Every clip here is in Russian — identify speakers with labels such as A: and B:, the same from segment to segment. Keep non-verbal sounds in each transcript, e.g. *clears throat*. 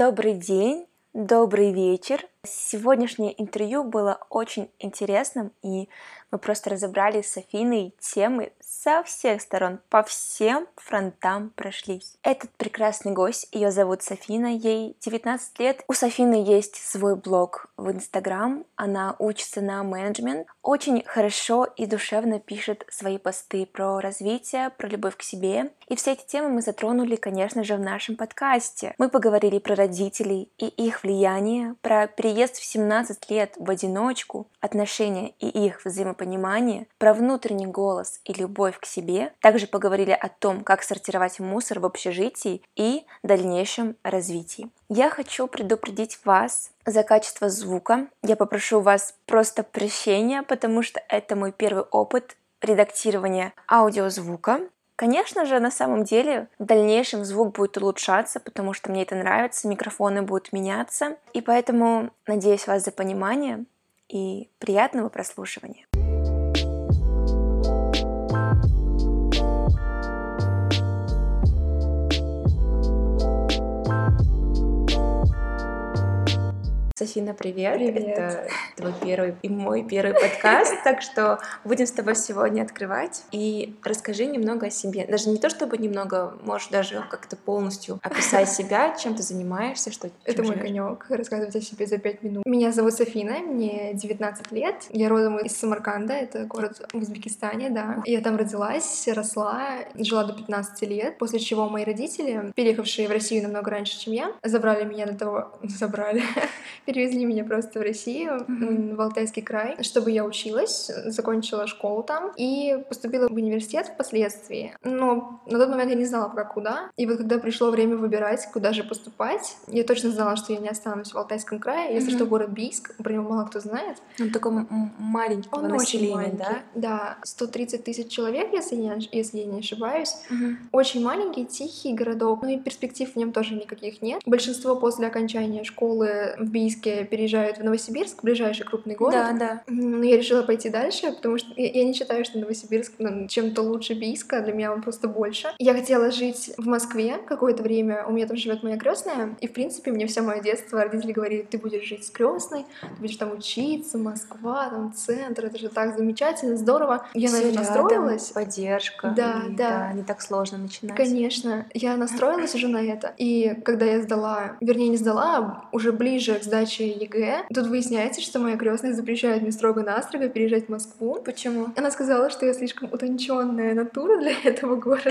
A: Добрый день, добрый вечер. Сегодняшнее интервью было очень интересным, и мы просто разобрали с Афиной темы со всех сторон, по всем фронтам прошлись. Этот прекрасный гость, ее зовут Софина, ей 19 лет. У Софины есть свой блог в Инстаграм, она учится на менеджмент, очень хорошо и душевно пишет свои посты про развитие, про любовь к себе. И все эти темы мы затронули, конечно же, в нашем подкасте. Мы поговорили про родителей и их влияние, про переезд в 17 лет в одиночку, отношения и их взаимопонимание, про внутренний голос и любовь к себе. Также поговорили о том, как сортировать мусор в общежитии и дальнейшем развитии. Я хочу предупредить вас за качество звука. Я попрошу вас просто прощения, потому что это мой первый опыт редактирования аудиозвука. Конечно же, на самом деле в дальнейшем звук будет улучшаться, потому что мне это нравится, микрофоны будут меняться. И поэтому надеюсь вас за понимание и приятного прослушивания. Софина, привет.
B: Привет.
A: Это твой первый и мой первый подкаст, *laughs* так что будем с тобой сегодня открывать. И расскажи немного о себе. Даже не то, чтобы немного, можешь даже как-то полностью описать *laughs* себя, чем ты занимаешься, что
B: Это мой конек рассказывать о себе за пять минут. Меня зовут Софина, мне 19 лет. Я родом из Самарканда, это город в Узбекистане, да. Я там родилась, росла, жила до 15 лет, после чего мои родители, переехавшие в Россию намного раньше, чем я, забрали меня до того... *laughs* Забрали перевезли меня просто в Россию, mm-hmm. в Алтайский край, чтобы я училась, закончила школу там и поступила в университет впоследствии. Но на тот момент я не знала пока куда. И вот когда пришло время выбирать, куда же поступать, я точно знала, что я не останусь в Алтайском крае. Если mm-hmm. что, город Бийск, про него мало кто знает.
A: Он такой маленький Он населения,
B: очень
A: да?
B: Да, 130 тысяч человек, если, не, если я не ошибаюсь. Mm-hmm. Очень маленький, тихий городок. Ну и перспектив в нем тоже никаких нет. Большинство после окончания школы в Бийске Новосибирске переезжают в Новосибирск, ближайший крупный город.
A: Да, да.
B: Но я решила пойти дальше, потому что я, я не считаю, что Новосибирск ну, чем-то лучше Бийска, для меня он просто больше. Я хотела жить в Москве какое-то время, у меня там живет моя крестная, и в принципе мне все мое детство родители говорили, ты будешь жить с крестной, ты будешь там учиться, Москва, там центр, это же так замечательно, здорово. Я
A: Всё
B: на это настроилась.
A: Поддержка.
B: Да,
A: и,
B: да.
A: да. Не так сложно начинать.
B: Конечно. Я настроилась уже на это. И когда я сдала, вернее, не сдала, а уже ближе к сдаче сдаче ЕГЭ. Тут выясняется, что моя крестная запрещает мне строго-настрого переезжать в Москву.
A: Почему?
B: Она сказала, что я слишком утонченная натура для *laughs* этого города.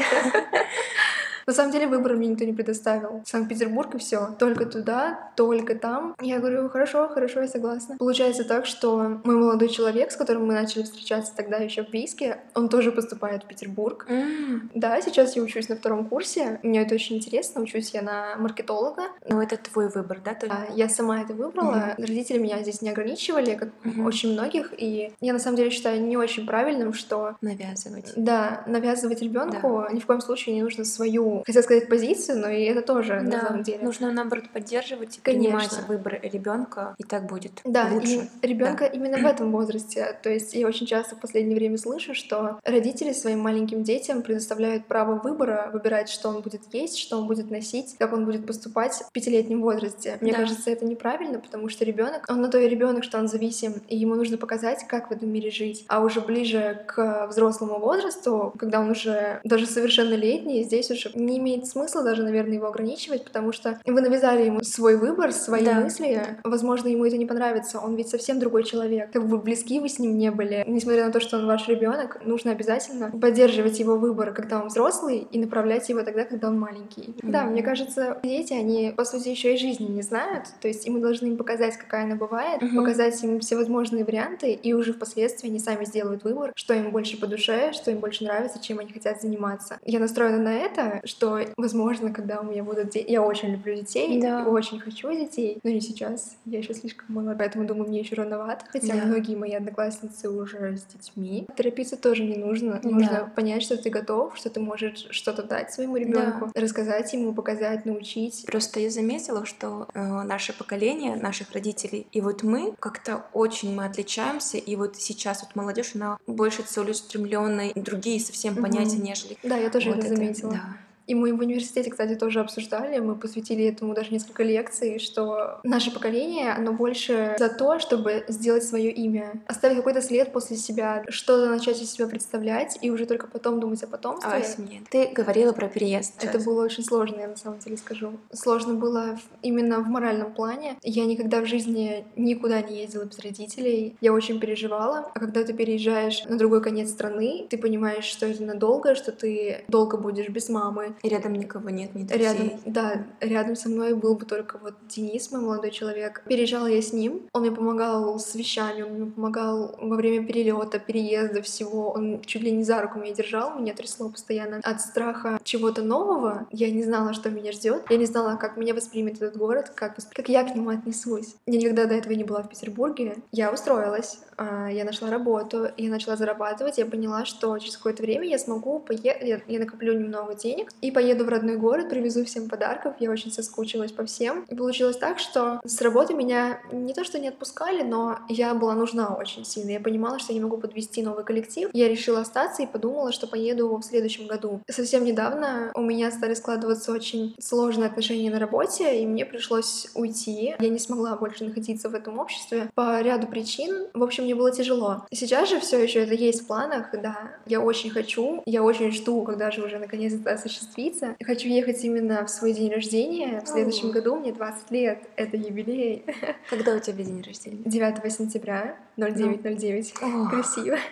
B: На самом деле выбора мне никто не предоставил. Санкт-Петербург и все. Только туда, только там. Я говорю, хорошо, хорошо, я согласна. Получается так, что мой молодой человек, с которым мы начали встречаться тогда еще в Бийске, он тоже поступает в Петербург.
A: Mm.
B: Да, сейчас я учусь на втором курсе. Мне это очень интересно. Учусь я на маркетолога.
A: Но это твой выбор, да?
B: Да, я сама это выбрала. Mm-hmm. Родители меня здесь не ограничивали, как mm-hmm. очень многих. И я на самом деле считаю не очень правильным, что...
A: Навязывать.
B: Да, навязывать ребенку да. ни в коем случае не нужно свою хотела сказать позицию, но и это тоже
A: да,
B: на самом деле.
A: Нужно наоборот поддерживать и
B: Конечно.
A: принимать выбор ребенка, и так будет
B: да,
A: лучше.
B: И ребенка да. именно в этом возрасте. То есть я очень часто в последнее время слышу, что родители своим маленьким детям предоставляют право выбора, выбирать, что он будет есть, что он будет носить, как он будет поступать в пятилетнем возрасте. Мне да. кажется, это неправильно, потому что ребенок, он на то и ребенок, что он зависим, и ему нужно показать, как в этом мире жить. А уже ближе к взрослому возрасту, когда он уже даже совершеннолетний, здесь уже не имеет смысла даже, наверное, его ограничивать, потому что вы навязали ему свой выбор, свои да. мысли. Возможно, ему это не понравится. Он ведь совсем другой человек. Как бы близки вы с ним не были. Несмотря на то, что он ваш ребенок, нужно обязательно поддерживать его выбор, когда он взрослый, и направлять его тогда, когда он маленький. Mm-hmm. Да, мне кажется, дети, они, по сути, еще и жизни не знают. То есть, и мы должны им показать, какая она бывает, mm-hmm. показать им все возможные варианты, и уже впоследствии они сами сделают выбор, что им больше по душе, что им больше нравится, чем они хотят заниматься. Я настроена на это, что что, возможно, когда у меня будут дети... Я очень люблю детей, да. очень хочу детей, но не сейчас. Я еще слишком мала, поэтому думаю, мне еще рановато. Хотя да. многие мои одноклассницы уже с детьми. Торопиться тоже не нужно. Да. Нужно понять, что ты готов, что ты можешь что-то дать своему ребенку, да. рассказать ему, показать, научить.
A: Просто я заметила, что э, наше поколение, наших родителей, и вот мы как-то очень мы отличаемся, и вот сейчас вот молодежь, она больше целеустремленная, другие совсем понятия, нежели.
B: Да, я тоже
A: вот
B: это заметила.
A: да.
B: И мы в университете, кстати, тоже обсуждали, мы посвятили этому даже несколько лекций, что наше поколение, оно больше за то, чтобы сделать свое имя, оставить какой-то след после себя, что-то начать из себя представлять, и уже только потом думать о потомстве.
A: О семье. Ты говорила про переезд.
B: Это было очень сложно, я на самом деле скажу. Сложно было именно в моральном плане. Я никогда в жизни никуда не ездила без родителей. Я очень переживала. А когда ты переезжаешь на другой конец страны, ты понимаешь, что это надолго, что ты долго будешь без мамы.
A: И рядом никого нет, ни друзей.
B: Рядом, да, рядом со мной был бы только вот Денис, мой молодой человек. Переезжала я с ним. Он мне помогал с вещами, он мне помогал во время перелета, переезда, всего. Он чуть ли не за руку меня держал, меня трясло постоянно от страха чего-то нового. Я не знала, что меня ждет. Я не знала, как меня воспримет этот город, как, как я к нему отнесусь. Я никогда до этого не была в Петербурге. Я устроилась, а, я нашла работу, я начала зарабатывать, я поняла, что через какое-то время я смогу поехать, я накоплю немного денег и поеду в родной город, привезу всем подарков. Я очень соскучилась по всем. И получилось так, что с работы меня не то что не отпускали, но я была нужна очень сильно. Я понимала, что я не могу подвести новый коллектив. Я решила остаться и подумала, что поеду в следующем году. Совсем недавно у меня стали складываться очень сложные отношения на работе, и мне пришлось уйти. Я не смогла больше находиться в этом обществе по ряду причин. В общем, мне было тяжело. Сейчас же все еще это есть в планах, да. Я очень хочу, я очень жду, когда же уже наконец это осуществится. Хочу ехать именно в свой день рождения. В следующем году мне 20 лет. Это юбилей.
A: Когда у тебя день рождения?
B: 9 сентября, 0909.
A: О.
B: Красиво. *laughs*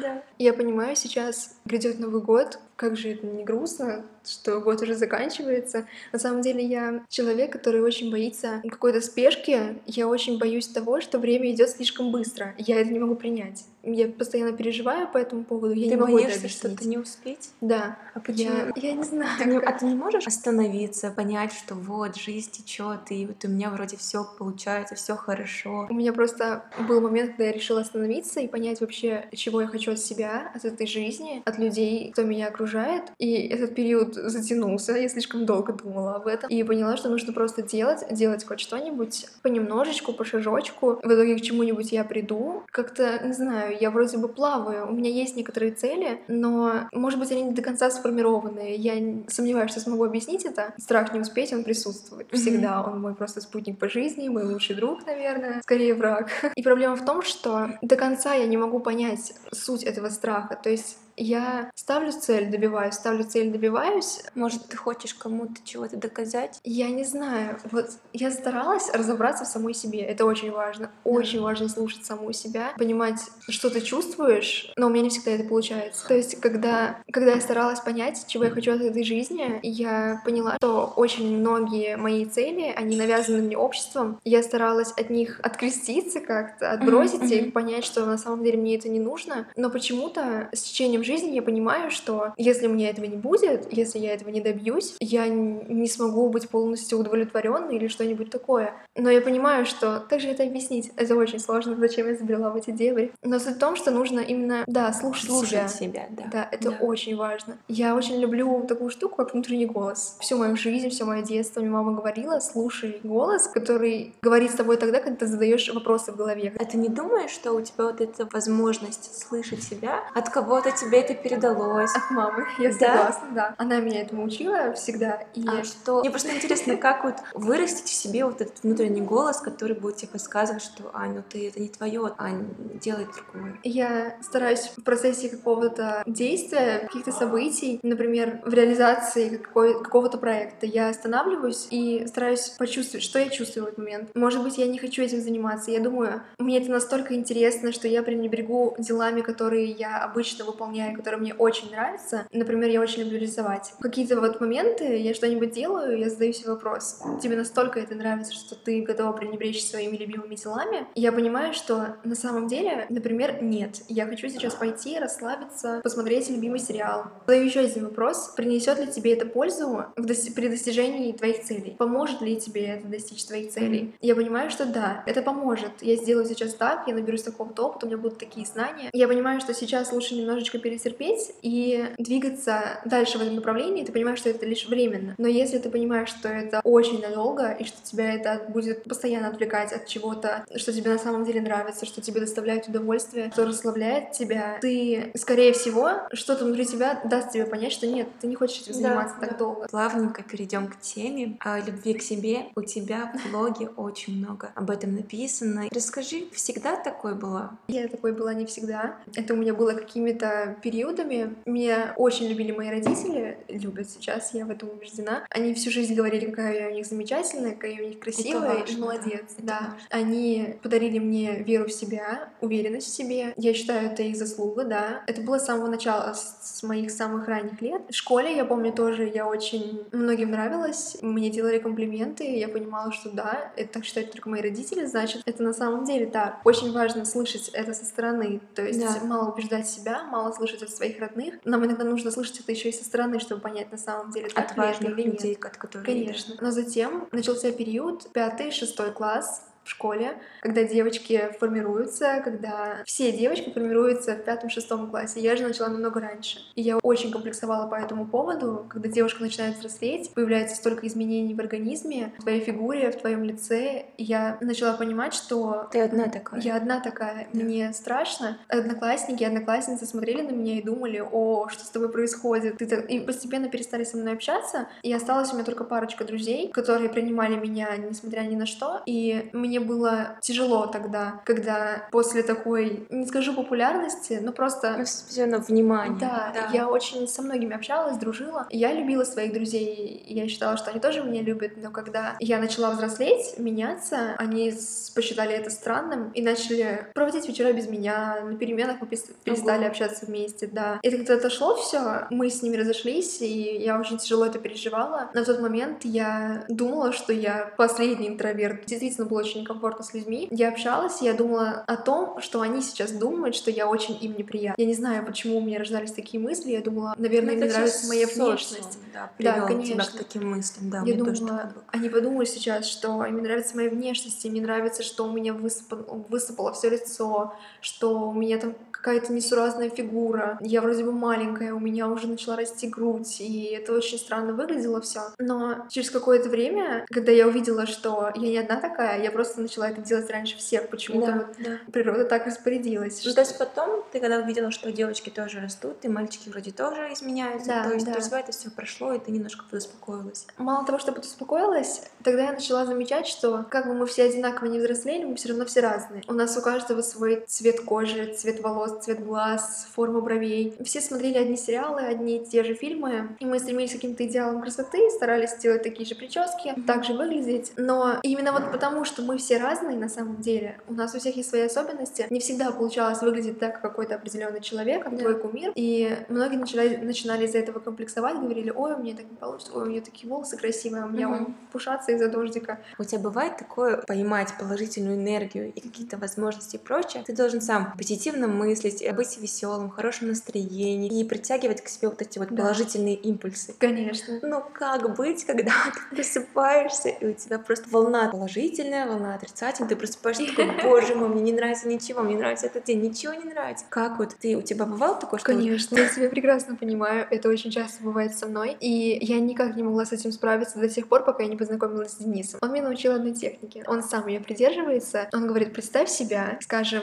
A: Да.
B: Я понимаю, сейчас грядет Новый год, как же это не грустно, что год уже заканчивается. На самом деле я человек, который очень боится какой-то спешки. Я очень боюсь того, что время идет слишком быстро. Я это не могу принять. Я постоянно переживаю по этому поводу. Я
A: Ты
B: не могу
A: боишься что-то не успеть?
B: Да.
A: А почему?
B: Я, я не знаю.
A: Ты не- а ты не можешь остановиться, понять, что вот жизнь течет, и вот у меня вроде все получается, все хорошо.
B: У меня просто был момент, когда я решила остановиться и понять вообще, чего я хочу от себя, от этой жизни, от людей, кто меня окружает. И этот период затянулся, я слишком долго думала об этом. И поняла, что нужно просто делать, делать хоть что-нибудь понемножечку, по шажочку. В итоге к чему-нибудь я приду. Как-то, не знаю, я вроде бы плаваю, у меня есть некоторые цели, но, может быть, они не до конца сформированы. Я сомневаюсь, что смогу объяснить это. Страх не успеть, он присутствует всегда. Он мой просто спутник по жизни, мой лучший друг, наверное, скорее враг. *laughs* И проблема в том, что до конца я не могу понять суть этого страха. То есть я ставлю цель, добиваюсь, ставлю цель, добиваюсь.
A: Может, ты хочешь кому-то чего-то доказать?
B: Я не знаю. Вот я старалась разобраться в самой себе. Это очень важно. Очень важно слушать саму себя, понимать, что ты чувствуешь, но у меня не всегда это получается. То есть, когда, когда я старалась понять, чего я хочу от этой жизни, я поняла, что очень многие мои цели, они навязаны мне обществом. Я старалась от них откреститься как-то, отбросить их,
A: мгм.
B: понять, что на самом деле мне это не нужно. Но почему-то с течением жизни я понимаю, что если у меня этого не будет, если я этого не добьюсь, я не смогу быть полностью удовлетворенной или что-нибудь такое. Но я понимаю, что... Как же это объяснить? Это очень сложно, зачем я забрела в эти дебри. Но суть в том, что нужно именно, да, слушать, себя.
A: Слушать себя, да.
B: Да, это
A: Да.
B: очень важно. Я очень люблю такую штуку, как внутренний голос. Всю мою жизнь, все мое детство мне мама говорила, слушай голос, который говорит с тобой тогда, когда ты задаешь вопросы в голове.
A: А ты не думаешь, что у тебя вот эта возможность слышать себя, от кого-то тебе это передалось?
B: От мамы, я
A: Да?
B: согласна, да. Она меня этому учила всегда. И
A: А что? Мне просто интересно, как вот вырастить в себе вот этот внутренний голос, который будет тебе подсказывать, что, Ань, ну ты это не твое, Ань, делай другое.
B: Я стараюсь в процессе какого-то действия, каких-то событий, например, в реализации какой- какого-то проекта, я останавливаюсь и стараюсь почувствовать, что я чувствую в этот момент. Может быть, я не хочу этим заниматься. Я думаю, мне это настолько интересно, что я пренебрегу делами, которые я обычно выполняю, которые мне очень нравятся. Например, я очень люблю рисовать. Какие-то вот моменты я что-нибудь делаю, я задаю себе вопрос. Тебе настолько это нравится, что ты готова пренебречь своими любимыми делами? И я понимаю, что на самом деле, например, нет. Я хочу сейчас пойти, расслабиться, посмотреть любимый сериал. Задаю еще один вопрос. Принесет ли тебе это пользу в дос- при достижении твоих целей? Поможет ли тебе это достичь твоих целей? Я понимаю, что да, это поможет. Я сделаю сейчас так, я наберусь такого-то опыта, у меня будут такие знания. Я понимаю, что сейчас лучше немножечко перетерпеть и двигаться дальше в этом направлении, ты понимаешь, что это лишь временно. Но если ты понимаешь, что это очень надолго, и что тебя это будет постоянно отвлекать от чего-то, что тебе на самом деле нравится, что тебе доставляет удовольствие, что расслабляет тебя, ты, скорее всего, что-то внутри тебя даст тебе понять, что нет, ты не хочешь этим заниматься да, так да. долго.
A: Плавненько перейдем к теме о любви к себе. У тебя в блоге очень много об этом написано. Расскажи, всегда такой была?
B: Я такой была не всегда. Это у меня было какими-то периодами. Меня очень любили мои родители, любят сейчас, я в этом убеждена. Они всю жизнь говорили, какая я у них замечательная, какая я у них красивая важно, и молодец. Да. да. Они подарили мне веру в себя, уверенность в себе. Я считаю, это их заслуга, да. Это было с самого начала, с моих самых ранних лет. В школе, я помню, тоже я очень многим нравилась. Мне делали комплименты, я понимала, что да, это так считают только мои родители, значит, это на самом деле так. Очень важно слышать это со стороны. То есть да. мало убеждать себя, мало слышать от своих родных. Нам иногда нужно слышать это еще и со стороны, чтобы понять на самом деле, так
A: от важных или людей, нет. от которых
B: Конечно. Но затем начался период пятый, шестой класс, в школе, когда девочки формируются, когда все девочки формируются в пятом-шестом классе. Я же начала намного раньше. И я очень комплексовала по этому поводу. Когда девушка начинает взрослеть, появляется столько изменений в организме, в твоей фигуре, в твоем лице. И я начала понимать, что...
A: Ты одна такая.
B: Я одна такая. Да. Мне страшно. Одноклассники, одноклассницы смотрели на меня и думали, о, что с тобой происходит. Ты так... И постепенно перестали со мной общаться. И осталась у меня только парочка друзей, которые принимали меня, несмотря ни на что. И мне мне было тяжело тогда, когда после такой, не скажу популярности, но просто...
A: Постепенно внимание.
B: Да, да, я очень со многими общалась, дружила. Я любила своих друзей, я считала, что они тоже меня любят, но когда я начала взрослеть, меняться, они посчитали это странным и начали проводить вечера без меня, на переменах мы перестали Ого. общаться вместе, да. И когда отошло все, мы с ними разошлись, и я очень тяжело это переживала. На тот момент я думала, что я последний интроверт. Действительно было очень некомфортно с людьми. Я общалась, и я думала о том, что они сейчас думают, что я очень им неприятна. Я не знаю, почему у меня рождались такие мысли. Я думала, наверное, ну, им нравится моя внешность.
A: Да, да конечно. тебя к таким мыслям. Да,
B: я думала, они подумают сейчас, что им нравится моя внешность, им не нравится, что у меня высыпало, высыпало все лицо, что у меня там какая-то несуразная фигура. Я вроде бы маленькая, у меня уже начала расти грудь, и это очень странно выглядело все. Но через какое-то время, когда я увидела, что я не одна такая, я просто начала это делать раньше всех. Почему-то да, вот да. природа так распорядилась.
A: Ну, что... То есть потом ты когда увидела, что девочки тоже растут, и мальчики вроде тоже изменяются, да, то есть да. у это все прошло, и ты немножко подуспокоилась.
B: Мало того, что подуспокоилась, тогда я начала замечать, что как бы мы все одинаково не взрослели, мы все равно все разные. У нас у каждого свой цвет кожи, цвет волос, цвет глаз, форма бровей. Все смотрели одни сериалы, одни и те же фильмы, и мы стремились к каким-то идеалам красоты, старались сделать такие же прически, так же выглядеть. Но именно вот потому, что мы все разные на самом деле, у нас у всех есть свои особенности, не всегда получалось выглядеть так, как какой-то определенный человек, как да. твой кумир. И многие начали, начинали из-за этого комплексовать, говорили, ой, у меня так не получится, ой, у меня такие волосы красивые, а у меня угу. он пушатся из-за дождика.
A: У тебя бывает такое поймать положительную энергию и какие-то возможности и прочее? Ты должен сам позитивно мыслить, мыслить, э, быть веселым, в хорошем настроении и притягивать к себе вот эти вот да. положительные импульсы.
B: Конечно.
A: Ну как быть, *laughs* когда ты просыпаешься, и у тебя просто волна положительная, волна отрицательная, ты просыпаешься такой, боже мой, мне не нравится ничего, мне нравится этот день, ничего не нравится. Как вот ты, у тебя бывало такое, что...
B: Конечно, я себя прекрасно понимаю, это очень часто бывает со мной, и я никак не могла с этим справиться до тех пор, пока я не познакомилась с Денисом. Он меня научил одной технике. Он сам ее придерживается. Он говорит, представь себя, скажем,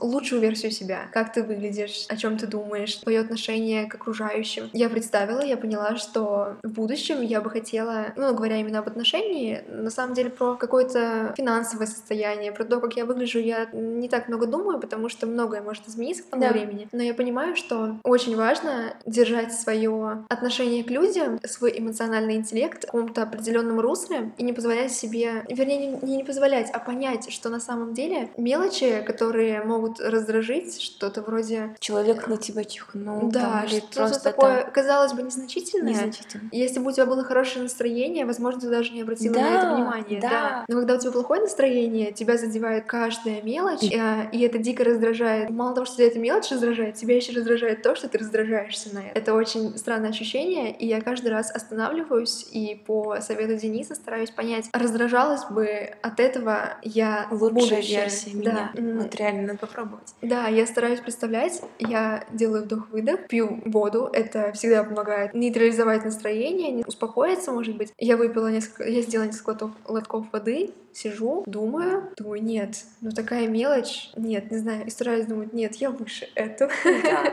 B: лучшую версию себя, как ты выглядишь, о чем ты думаешь, твое отношение к окружающим. Я представила, я поняла, что в будущем я бы хотела, ну, говоря именно об отношении, на самом деле про какое-то финансовое состояние, про то, как я выгляжу, я не так много думаю, потому что многое может измениться к тому да. времени. Но я понимаю, что очень важно держать свое отношение к людям, свой эмоциональный интеллект в каком-то определенном русле и не позволять себе, вернее, не, не позволять, а понять, что на самом деле мелочи, которые могут раздражить, что что-то вроде...
A: Человек на тебя чихнул.
B: Да, что-то такое, там... казалось бы, незначительное. Незначительное. Если бы у тебя было хорошее настроение, возможно, ты даже не обратила да, на это внимания. Да. да. Но когда у тебя плохое настроение, настроение, тебя задевает каждая мелочь, э, и это дико раздражает. Мало того, что тебя эта мелочь раздражает, тебя еще раздражает то, что ты раздражаешься на это. Это очень странное ощущение, и я каждый раз останавливаюсь и по совету Дениса стараюсь понять, раздражалась бы от этого я
A: Лучшая версия
B: Да.
A: меня. Вот реально надо попробовать.
B: Да, я стараюсь представлять, я делаю вдох-выдох, пью воду, это всегда помогает нейтрализовать настроение, успокоиться, может быть. Я выпила несколько, я сделала несколько глотков воды, сижу, думаю, думаю, нет, ну такая мелочь, нет, не знаю, и стараюсь думать, нет, я выше этого. *laughs*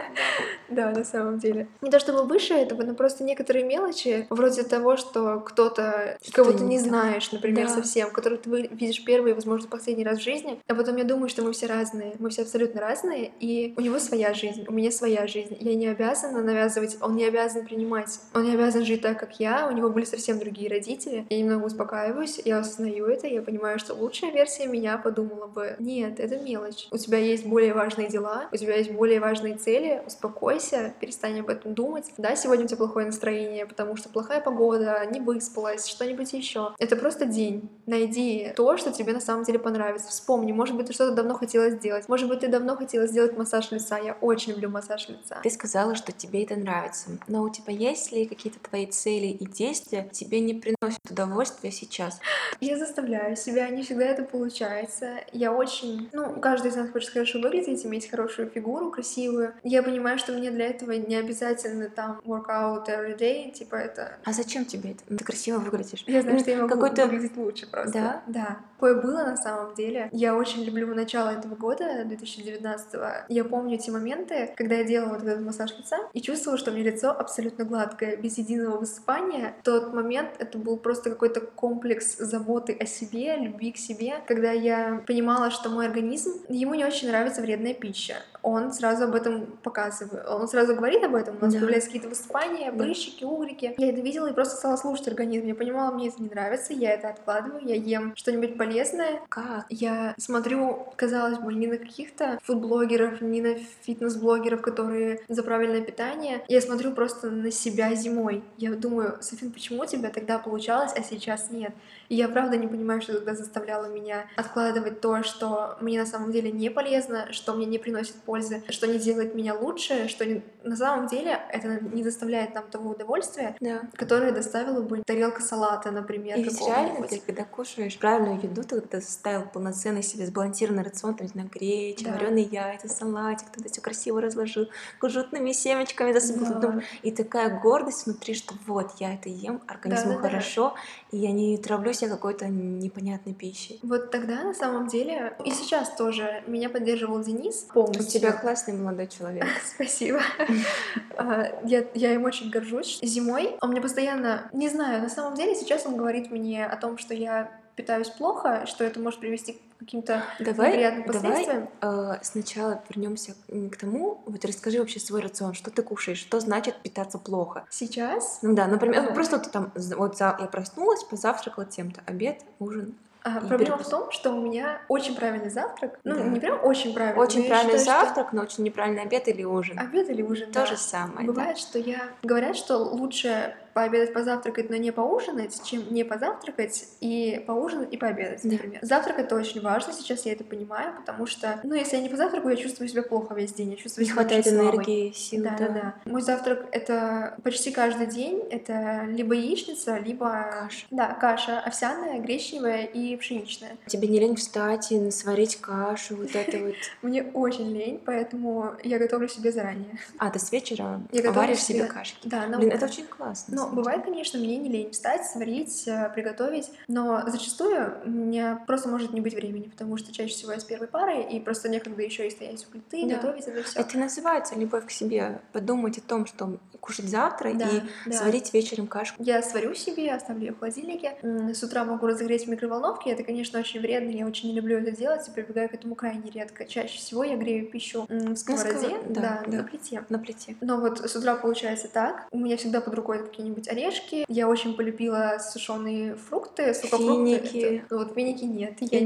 A: Да,
B: на самом деле. Не то чтобы выше этого, но просто некоторые мелочи, вроде того, что кто-то,
A: Что
B: кого ты
A: не
B: знаешь, например, совсем, которого ты видишь первый, возможно, последний раз в жизни, а потом я думаю, что мы все разные, мы все абсолютно разные, и у него своя жизнь, у меня своя жизнь. Я не обязана навязывать, он не обязан принимать, он не обязан жить так, как я, у него были совсем другие родители. Я немного успокаиваюсь, я осознаю это, я понимаю, что лучшая версия меня подумала бы, нет, это мелочь. У тебя есть более важные дела, у тебя есть более важные цели, успокойся, перестань об этом думать. Да, сегодня у тебя плохое настроение, потому что плохая погода, не выспалась, что-нибудь еще. Это просто день. Найди то, что тебе на самом деле понравится. Вспомни, может быть, ты что-то давно хотела сделать. Может быть, ты давно хотела сделать массаж лица. Я очень люблю массаж лица.
A: Ты сказала, что тебе это нравится, но у тебя есть ли какие-то твои цели и действия тебе не приносят удовольствия сейчас?
B: Я заставляю себя, не всегда это получается. Я очень... Ну, каждый из нас хочет хорошо выглядеть, иметь хорошую фигуру, красивую. Я понимаю, что мне для этого не обязательно там workout every day, типа это...
A: А зачем тебе это? Ты красиво выглядишь.
B: Я знаю, что я могу
A: какой-то-
B: выглядеть лучше просто.
A: Да?
B: Да. Такое было на самом деле. Я очень люблю начало этого года, 2019 Я помню эти моменты, когда я делала вот этот массаж лица и чувствовала, что у меня лицо абсолютно гладкое, без единого высыпания. В тот момент это был просто какой-то комплекс заботы о себе, любви к себе, когда я понимала, что мой организм, ему не очень нравится вредная пища. Он сразу об этом показывает, он сразу говорит об этом, у нас
A: Да.
B: появляются какие-то высыпания,
A: Да.
B: прыщики, угрики. Я это видела и просто стала слушать организм. Я понимала, мне это не нравится, я это откладываю, я ем что-нибудь полезное.
A: Как?
B: Я смотрю, казалось бы, не на каких-то фудблогеров, не на фитнес-блогеров, которые за правильное питание. Я смотрю просто на себя зимой. Я думаю, Софин, почему у тебя тогда получалось, а сейчас нет? И я правда не понимаю, что тогда заставляло меня откладывать то, что мне на самом деле не полезно, что мне не приносит пользы, что не делает меня лучше, что не- на самом деле это не доставляет нам того удовольствия,
A: Да.
B: которое доставила бы тарелка салата, например,
A: И ведь реально, ты когда кушаешь правильную еду, ты когда составил полноценный себе сбалансированный рацион, там, не знаю, греча,
B: Да.
A: вареные яйца, салатик, ты все красиво разложил, кунжутными семечками засыпал,
B: Да.
A: И такая гордость внутри, что вот, я это ем, организму
B: Да-да-да.
A: хорошо, и я не травлю себя какой-то непонятной пищей.
B: Вот тогда, на самом деле, и сейчас тоже меня поддерживал Денис
A: У
B: полностью.
A: тебя классный молодой человек. *laughs*
B: Спасибо. *laughs* А, Я, я им очень горжусь. Зимой он мне постоянно, не знаю, на самом деле сейчас он говорит мне о том, что я питаюсь плохо, что это может привести к каким-то
A: Давай,
B: неприятным
A: давай
B: последствиям.
A: э, сначала вернемся к тому, вот расскажи вообще свой рацион, что ты кушаешь, что значит питаться плохо.
B: Сейчас
A: Ну да, например,
B: Ага.
A: просто ты там, вот за- я проснулась, позавтракала тем-то, обед, ужин.
B: А,
A: И
B: проблема в том, что у меня очень правильный завтрак. Ну,
A: Да.
B: не прям очень правильный.
A: Очень правильный
B: считаю, что
A: завтрак, но очень неправильный обед или ужин.
B: Обед или ужин,
A: То
B: да.
A: же самое, да.
B: Бывает, что я... Говорят, что лучше пообедать, позавтракать, но не поужинать, чем не позавтракать и поужинать и пообедать,
A: Да.
B: например. Завтрак — это очень важно, сейчас я это понимаю, потому что, ну, если я не позавтракаю, я чувствую себя плохо весь день, я чувствую
A: Не
B: себя
A: хватает энергии, сил,
B: Да, да, да. Мой завтрак — это почти каждый день. Это либо яичница, либо...
A: Каша.
B: Да, каша овсяная, гречневая и пшеничная.
A: Тебе не лень встать и сварить кашу, вот это *laughs* вот.
B: Мне очень лень, поэтому я готовлю себе заранее.
A: А, ты с вечера
B: Я
A: варишь себе кашки.
B: Да, на
A: Блин, это очень классно. на
B: Ну, бывает, конечно, мне не лень встать, сварить, э, приготовить, но зачастую у меня просто может не быть времени, потому что чаще всего я с первой парой, и просто некогда еще и стоять у плиты,
A: Да.
B: готовить это все.
A: Это называется любовь к себе. Подумать о том, что кушать завтра
B: Да,
A: и
B: да.
A: сварить вечером кашку.
B: Я сварю себе, оставлю ее в холодильнике. С утра могу разогреть в микроволновке. Это, конечно, очень вредно. Я очень не люблю это делать и прибегаю к этому крайне редко. Чаще всего я грею пищу в сковороде,
A: сковород- да,
B: да,
A: да.
B: на плите.
A: На плите.
B: Но вот с утра получается так. У меня всегда под рукой какие-нибудь орешки. Я очень полюбила сушеные фрукты, сухофрукты.
A: Финики.
B: Это- Ну вот финики нет, я не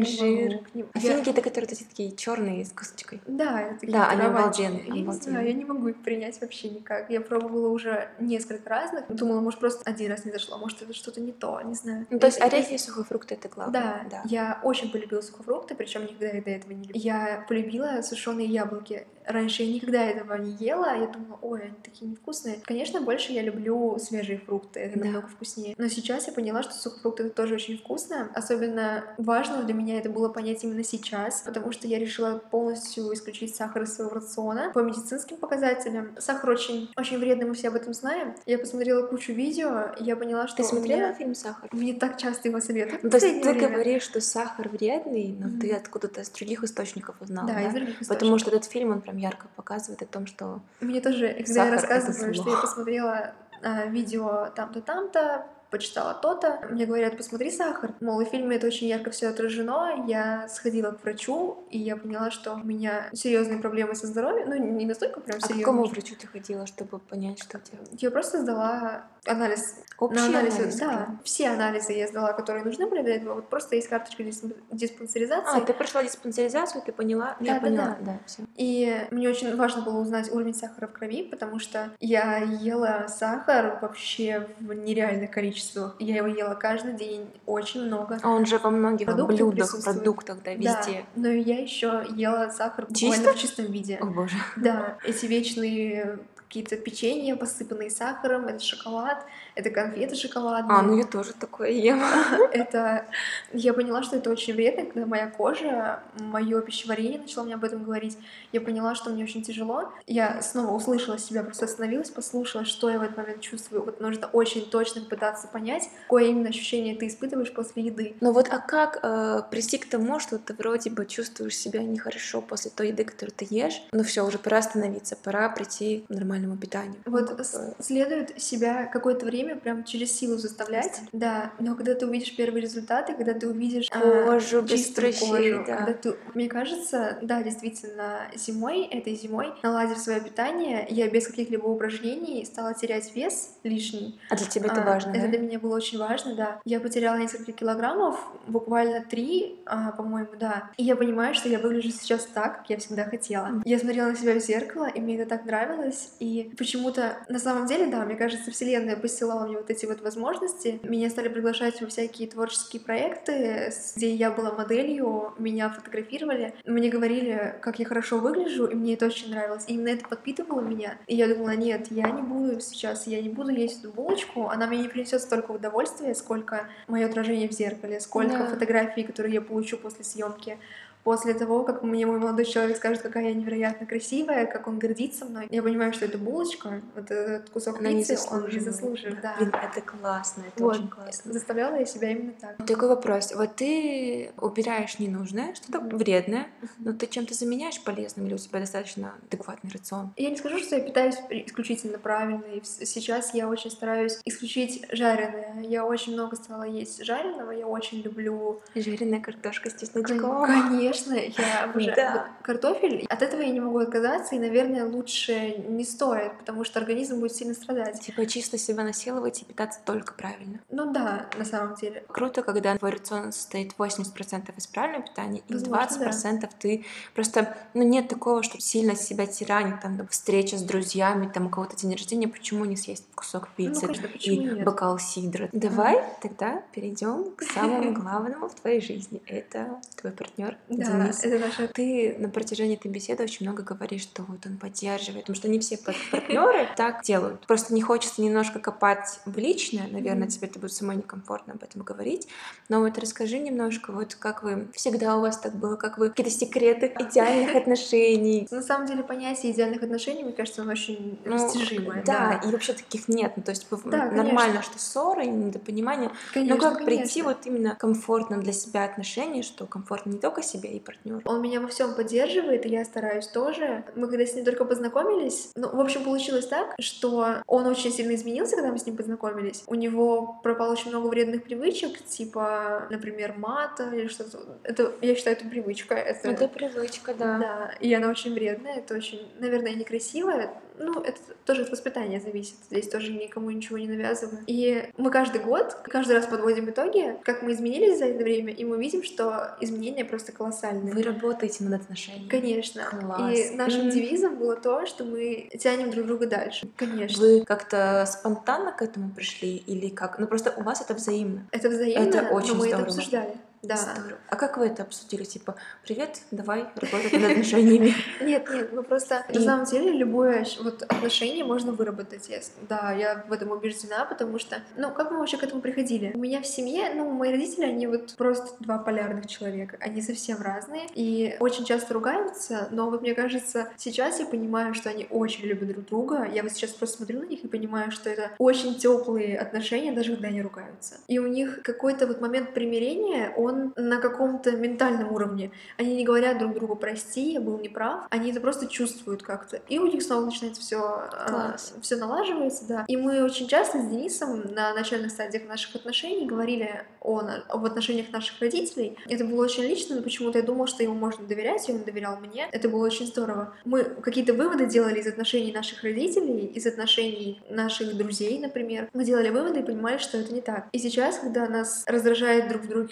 B: могу к ним.
A: А
B: Я-
A: финики это которые такие черные с косточкой.
B: Да, это такие
A: Да, они обалденные,
B: Я не
A: обалденные.
B: знаю, я не могу их принять вообще никак. Я пробовала уже несколько разных. Думала, может, просто один раз не зашло, может, это что-то не то, не знаю.
A: Ну, то есть орехи и сухофрукты это главное.
B: Да, да, я очень полюбила сухофрукты, причем никогда до этого не любила. Я полюбила сушеные яблоки. Раньше я никогда этого не ела, я думала, ой, они такие невкусные. Конечно, больше я люблю свежие фрукты, это да. намного вкуснее. Но сейчас я поняла, что сухофрукты это тоже очень вкусно. Особенно важно для меня это было понять именно сейчас, потому что я решила полностью исключить сахар из своего рациона по медицинским показателям. Сахар очень, очень вредный, мы все об этом знаем. Я посмотрела кучу видео, и я поняла, что
A: Ты смотрела
B: меня...
A: фильм «Сахар»?
B: Мне так часто его советуют.
A: Ну, то есть ты время. говоришь, что сахар вредный, но mm-hmm. ты откуда-то из других источников узнала,
B: да?
A: да?
B: из других источников.
A: Потому что этот фильм, он прям ярко показывает о том, что
B: Мне тоже, когда я рассказываю, что я посмотрела а, видео там-то, там-то, почитала то-то. Мне говорят, посмотри сахар. Мол, в фильме это очень ярко все отражено. Я сходила к врачу, и я поняла, что у меня серьезные проблемы со здоровьем. Ну, не настолько прям серьезные.
A: А к какому врачу ты ходила, чтобы понять, что у тебя?
B: Я просто сдала анализ.
A: Общий на анализ, анализ
B: да. Все анализы я сдала, которые нужны были для этого. Вот просто есть карточка диспансеризации.
A: А, ты прошла диспансеризацию, ты поняла?
B: Да,
A: я
B: да,
A: поняла,
B: да.
A: да, все.
B: И мне очень важно было узнать уровень сахара в крови, потому что я ела сахар вообще в нереальных количествах. Я его ела каждый день, очень много.
A: А он же во многих
B: Продуктах
A: блюдах, продуктах, да, везде.
B: Да, но я еще ела сахар
A: Чисто?
B: буквально в чистом виде.
A: О боже.
B: Да, эти вечные какие-то печенья, посыпанные сахаром, это шоколад, это конфеты шоколадные.
A: А, ну я тоже такое ем. *laughs*
B: Это... Я поняла, что это очень вредно, когда моя кожа, мое пищеварение начало мне об этом говорить. Я поняла, что мне очень тяжело. Я снова услышала себя, просто остановилась, послушала, что я в этот момент чувствую. Вот нужно очень точно пытаться понять, какое именно ощущение ты испытываешь после еды.
A: Ну вот, а как э, прийти к тому, что ты вроде бы чувствуешь себя нехорошо после той еды, которую ты ешь, ну все, уже пора остановиться, пора прийти к нормальному питанию.
B: Вот ну, следует себя какое-то время прям через силу заставлять, да, но когда ты увидишь первые результаты, когда ты увидишь
A: кожу
B: а,
A: без прыщей, да.
B: когда ты... Мне кажется, да, действительно, зимой, этой зимой, наладив свое питание, я без каких-либо упражнений стала терять вес лишний.
A: А для тебя это а, важно,
B: Это
A: да?
B: для меня было очень важно, да. Я потеряла несколько килограммов, буквально три, а, по-моему, да. И я понимаю, что я выгляжу сейчас так, как я всегда хотела. Я смотрела на себя в зеркало, и мне это так нравилось, и почему-то, на самом деле, да, мне кажется, вселенная посылала мне вот эти вот возможности. Меня стали приглашать во всякие творческие проекты, где я была моделью, меня фотографировали. Мне говорили, как я хорошо выгляжу, и мне это очень нравилось. И именно это подпитывало меня. И я думала, нет, я не буду сейчас, я не буду есть эту булочку, она мне не принесет столько удовольствия, сколько мое отражение в зеркале, сколько да. фотографий, которые я получу после съемки после того, как мне мой молодой человек скажет, какая я невероятно красивая, как он гордится мной, я понимаю, что это булочка, вот этот кусок
A: Она
B: пиццы,
A: не
B: он не заслуживает. Да.
A: Блин, это классно, это
B: вот.
A: очень классно.
B: Заставляла я себя именно так.
A: Такой вопрос. Вот ты убираешь ненужное, что-то вредное, но ты чем-то заменяешь полезным, или у тебя достаточно адекватный рацион?
B: Я не скажу, что я питаюсь исключительно правильно, и сейчас я очень стараюсь исключить жареное. Я очень много стала есть жареного, я очень люблю...
A: Жареная картошка с чесночком.
B: Конечно конечно, я обожаю
A: Да.
B: картофель. От этого я не могу отказаться, и, наверное, лучше не стоит, потому что организм будет сильно страдать.
A: Типа чисто себя насиловать и питаться только правильно.
B: Ну да, на самом деле.
A: Круто, когда твой рацион состоит 80% из правильного питания, и
B: Возможно,
A: 20% ты просто... Ну, нет такого, что сильно себя тиранит, там, да, встреча с друзьями, там, у кого-то день рождения, почему не съесть кусок пиццы
B: конечно,
A: и
B: нет?
A: бокал сидра? Давай тогда перейдем к самому *laughs* главному в твоей жизни. Это твой партнер
B: Да,
A: Денис.
B: это наша...
A: Ты на протяжении этой беседы очень много говоришь, что вот он поддерживает, потому что не все пар- партнеры *laughs* так делают. Просто не хочется немножко копать в личное, наверное, тебе это будет самой некомфортно об этом говорить. Но вот расскажи немножко, вот как вы всегда у вас так было, как вы какие-то секреты *laughs* идеальных отношений.
B: На самом деле понятие идеальных отношений, мне кажется, оно очень
A: Ну,
B: растяжимое.
A: Да, и вообще таких нет. Ну, то есть нормально, что ссоры, недопонимание. Но как прийти вот именно комфортно для себя отношения, что комфортно не только себе и партнеру.
B: Он меня во всем поддерживает, и я стараюсь тоже. Мы когда с ним только познакомились, ну, в общем, получилось так, что он очень сильно изменился, когда мы с ним познакомились. У него пропало очень много вредных привычек, типа, например, мата или что-то. Это, я считаю, это привычка. Это,
A: Это привычка, да.
B: да. И она очень вредная, это очень, наверное, некрасиво, ну, это тоже от воспитания зависит. Здесь тоже никому ничего не навязываю. И мы каждый год, каждый раз подводим итоги, как мы изменились за это время, и мы видим, что изменения просто колоссальные.
A: Вы работаете над отношениями.
B: Конечно.
A: Класс.
B: И нашим
A: М.
B: девизом было то, что мы тянем друг друга дальше. Конечно.
A: Вы как-то спонтанно к этому пришли или как? Ну просто у вас это взаимно.
B: Это взаимно,
A: Это очень
B: но мы это
A: здорово.
B: обсуждали. Да.
A: Здорово. А как вы это обсудили? Типа, привет, давай работать над отношениями. *laughs*
B: Нет, нет, ну просто на самом деле любое вот отношение можно выработать. Да, я в этом убеждена, потому что, ну, как мы вообще к этому приходили? У меня в семье, ну, мои родители, они вот просто два полярных человека. Они совсем разные и очень часто ругаются, но вот мне кажется, сейчас я понимаю, что они очень любят друг друга. Я вот сейчас просто смотрю на них и понимаю, что это очень теплые отношения, даже когда они ругаются. И у них какой-то вот момент примирения, он на каком-то ментальном уровне. Они не говорят друг другу «прости, я был неправ», они это просто чувствуют как-то. И у них снова начинается все
A: Класс.
B: все налаживается, да. И мы очень часто с Денисом на начальных стадиях наших отношений говорили о, об отношениях наших родителей. Это было очень лично, но почему-то я думала, что ему можно доверять, и он доверял мне. Это было очень здорово. Мы какие-то выводы делали из отношений наших родителей, из отношений наших друзей, например. Мы делали выводы и понимали, что это не так. И сейчас, когда нас раздражает друг в друге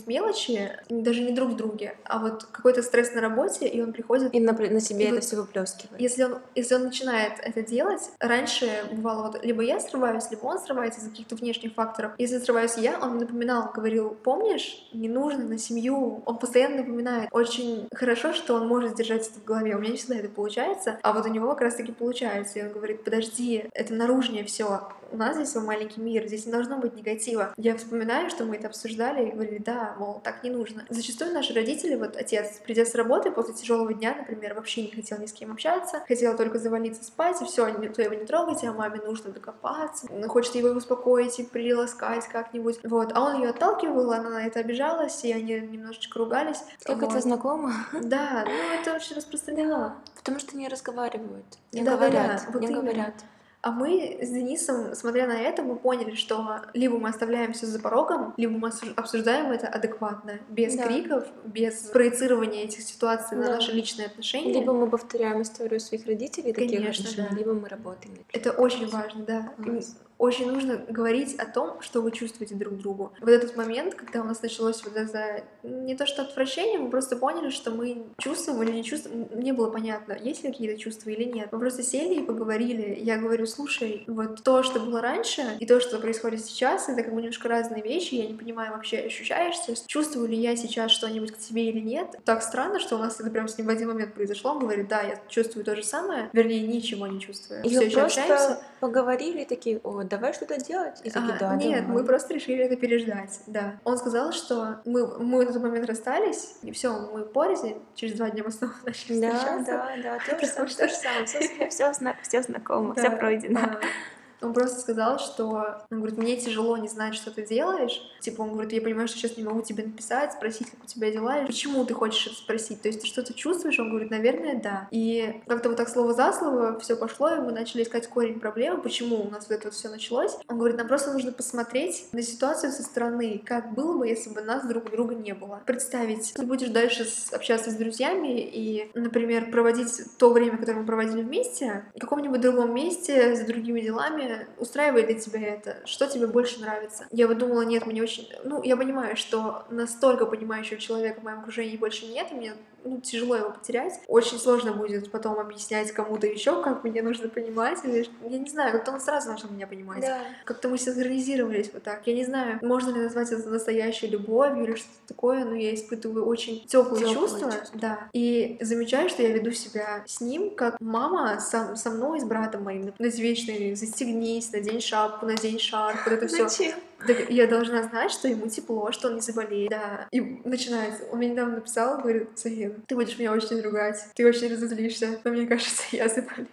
B: какие-нибудь мелочи, даже не друг в друге, а вот какой-то стресс на работе, и он приходит
A: И на, на себе
B: И
A: это
B: вот
A: все выплескивает.
B: если он, если он начинает это делать, раньше бывало вот либо я срываюсь, либо он срывается из-за каких-то внешних факторов. Если срываюсь я, он мне напоминал, говорил, помнишь, не нужно на семью. Он постоянно напоминает. Очень хорошо, что он может держать это в голове. У меня не всегда это получается, а вот у него как раз-таки получается. И он говорит, подожди, это наружнее все. У нас здесь свой маленький мир, здесь не должно быть негатива. Я вспоминаю, что мы это обсуждали и говорили, да, мол, так не нужно. Зачастую наши родители, вот отец, придя с работы после тяжелого дня, например, вообще не хотел ни с кем общаться, хотел только завалиться спать, и все, никто его не трогайте, а маме нужно докопаться, хочет его успокоить и приласкать как-нибудь. Вот, а он ее отталкивал, она на это обижалась, и они немножечко ругались.
A: Как
B: Вот.
A: это знакомо?
B: Да, ну это очень распространено.
A: Потому что не разговаривают, не
B: Да-да-да,
A: говорят,
B: вот
A: не
B: именно.
A: говорят.
B: А мы с Денисом, смотря на это, мы поняли, что либо мы оставляем все за порогом, либо мы обсуждаем это адекватно, без
A: Да.
B: криков, без проецирования этих ситуаций на
A: Да.
B: наши личные отношения.
A: Либо мы повторяем историю своих родителей, таких
B: Конечно,
A: отношений,
B: да.
A: либо мы работаем
B: Это очень важно, да.
A: Класс.
B: Очень нужно говорить о том, что вы чувствуете друг другу. Вот этот момент, когда у нас началось вот это не то что отвращение, мы просто поняли, что мы чувствуем или не чувствуем. Не было понятно, есть ли какие-то чувства или нет. Мы просто сели и поговорили. Я говорю, слушай, вот то, что было раньше, и то, что происходит сейчас, это как бы немножко разные вещи. Я не понимаю, вообще ощущаешься, чувствую ли я сейчас что-нибудь к тебе или нет. Так странно, что у нас это прям с ним в один момент произошло. Он говорит, да, я чувствую то же самое, вернее, ничего не чувствую.
A: И
B: Все еще
A: просто
B: общаемся.
A: Поговорили такие, о, давай что-то делать. И такие,
B: А,
A: да,
B: нет,
A: давай».
B: мы просто решили это переждать, да. Он сказал, что мы, мы на тот момент расстались, и все, мы порознь, через два дня мы снова *laughs* начали
A: Да,
B: встречаться.
A: да, да, то же самое, то же самое, все, все, все знакомо, *laughs*
B: Да,
A: все пройдено.
B: да. Он просто сказал, что, он говорит, мне тяжело не знать, что ты делаешь. Типа, он говорит, я понимаю, что сейчас не могу тебе написать, спросить, как у тебя дела, почему ты хочешь это спросить. То есть ты что-то чувствуешь? Он говорит, наверное, да. И как-то вот так слово за слово все пошло, и мы начали искать корень проблемы, почему у нас вот это вот все началось. Он говорит, нам просто нужно посмотреть на ситуацию со стороны, как было бы, если бы нас друг друга не было. Представить, ты будешь дальше общаться с друзьями и, например, проводить то время, которое мы проводили вместе, в каком-нибудь другом месте, за другими делами, устраивает ли тебя это, что тебе больше нравится. Я вот думала, нет, мне очень... Ну, я понимаю, что настолько понимающего человека в моем окружении больше нет, и мне ну, тяжело его потерять. Очень сложно будет потом объяснять кому-то еще, как мне нужно понимать, или... Я не знаю, как-то он сразу начал меня понимать.
A: Да.
B: Как-то мы синхронизировались вот так. Я не знаю, можно ли назвать это настоящей любовью или что-то такое, но я испытываю очень теплые чувства.
A: чувства.
B: Да. И замечаю, что я веду себя с ним, как мама со, со мной с братом моим. На вечные застегнись, надень шапку, надень шарф, вот это все.
A: Зачем?
B: я должна знать, что ему тепло, что он не заболеет. Да. И начинается. Он мне недавно написал, говорит, София, ты будешь меня очень ругать, ты очень разозлишься, но мне кажется, я заболела.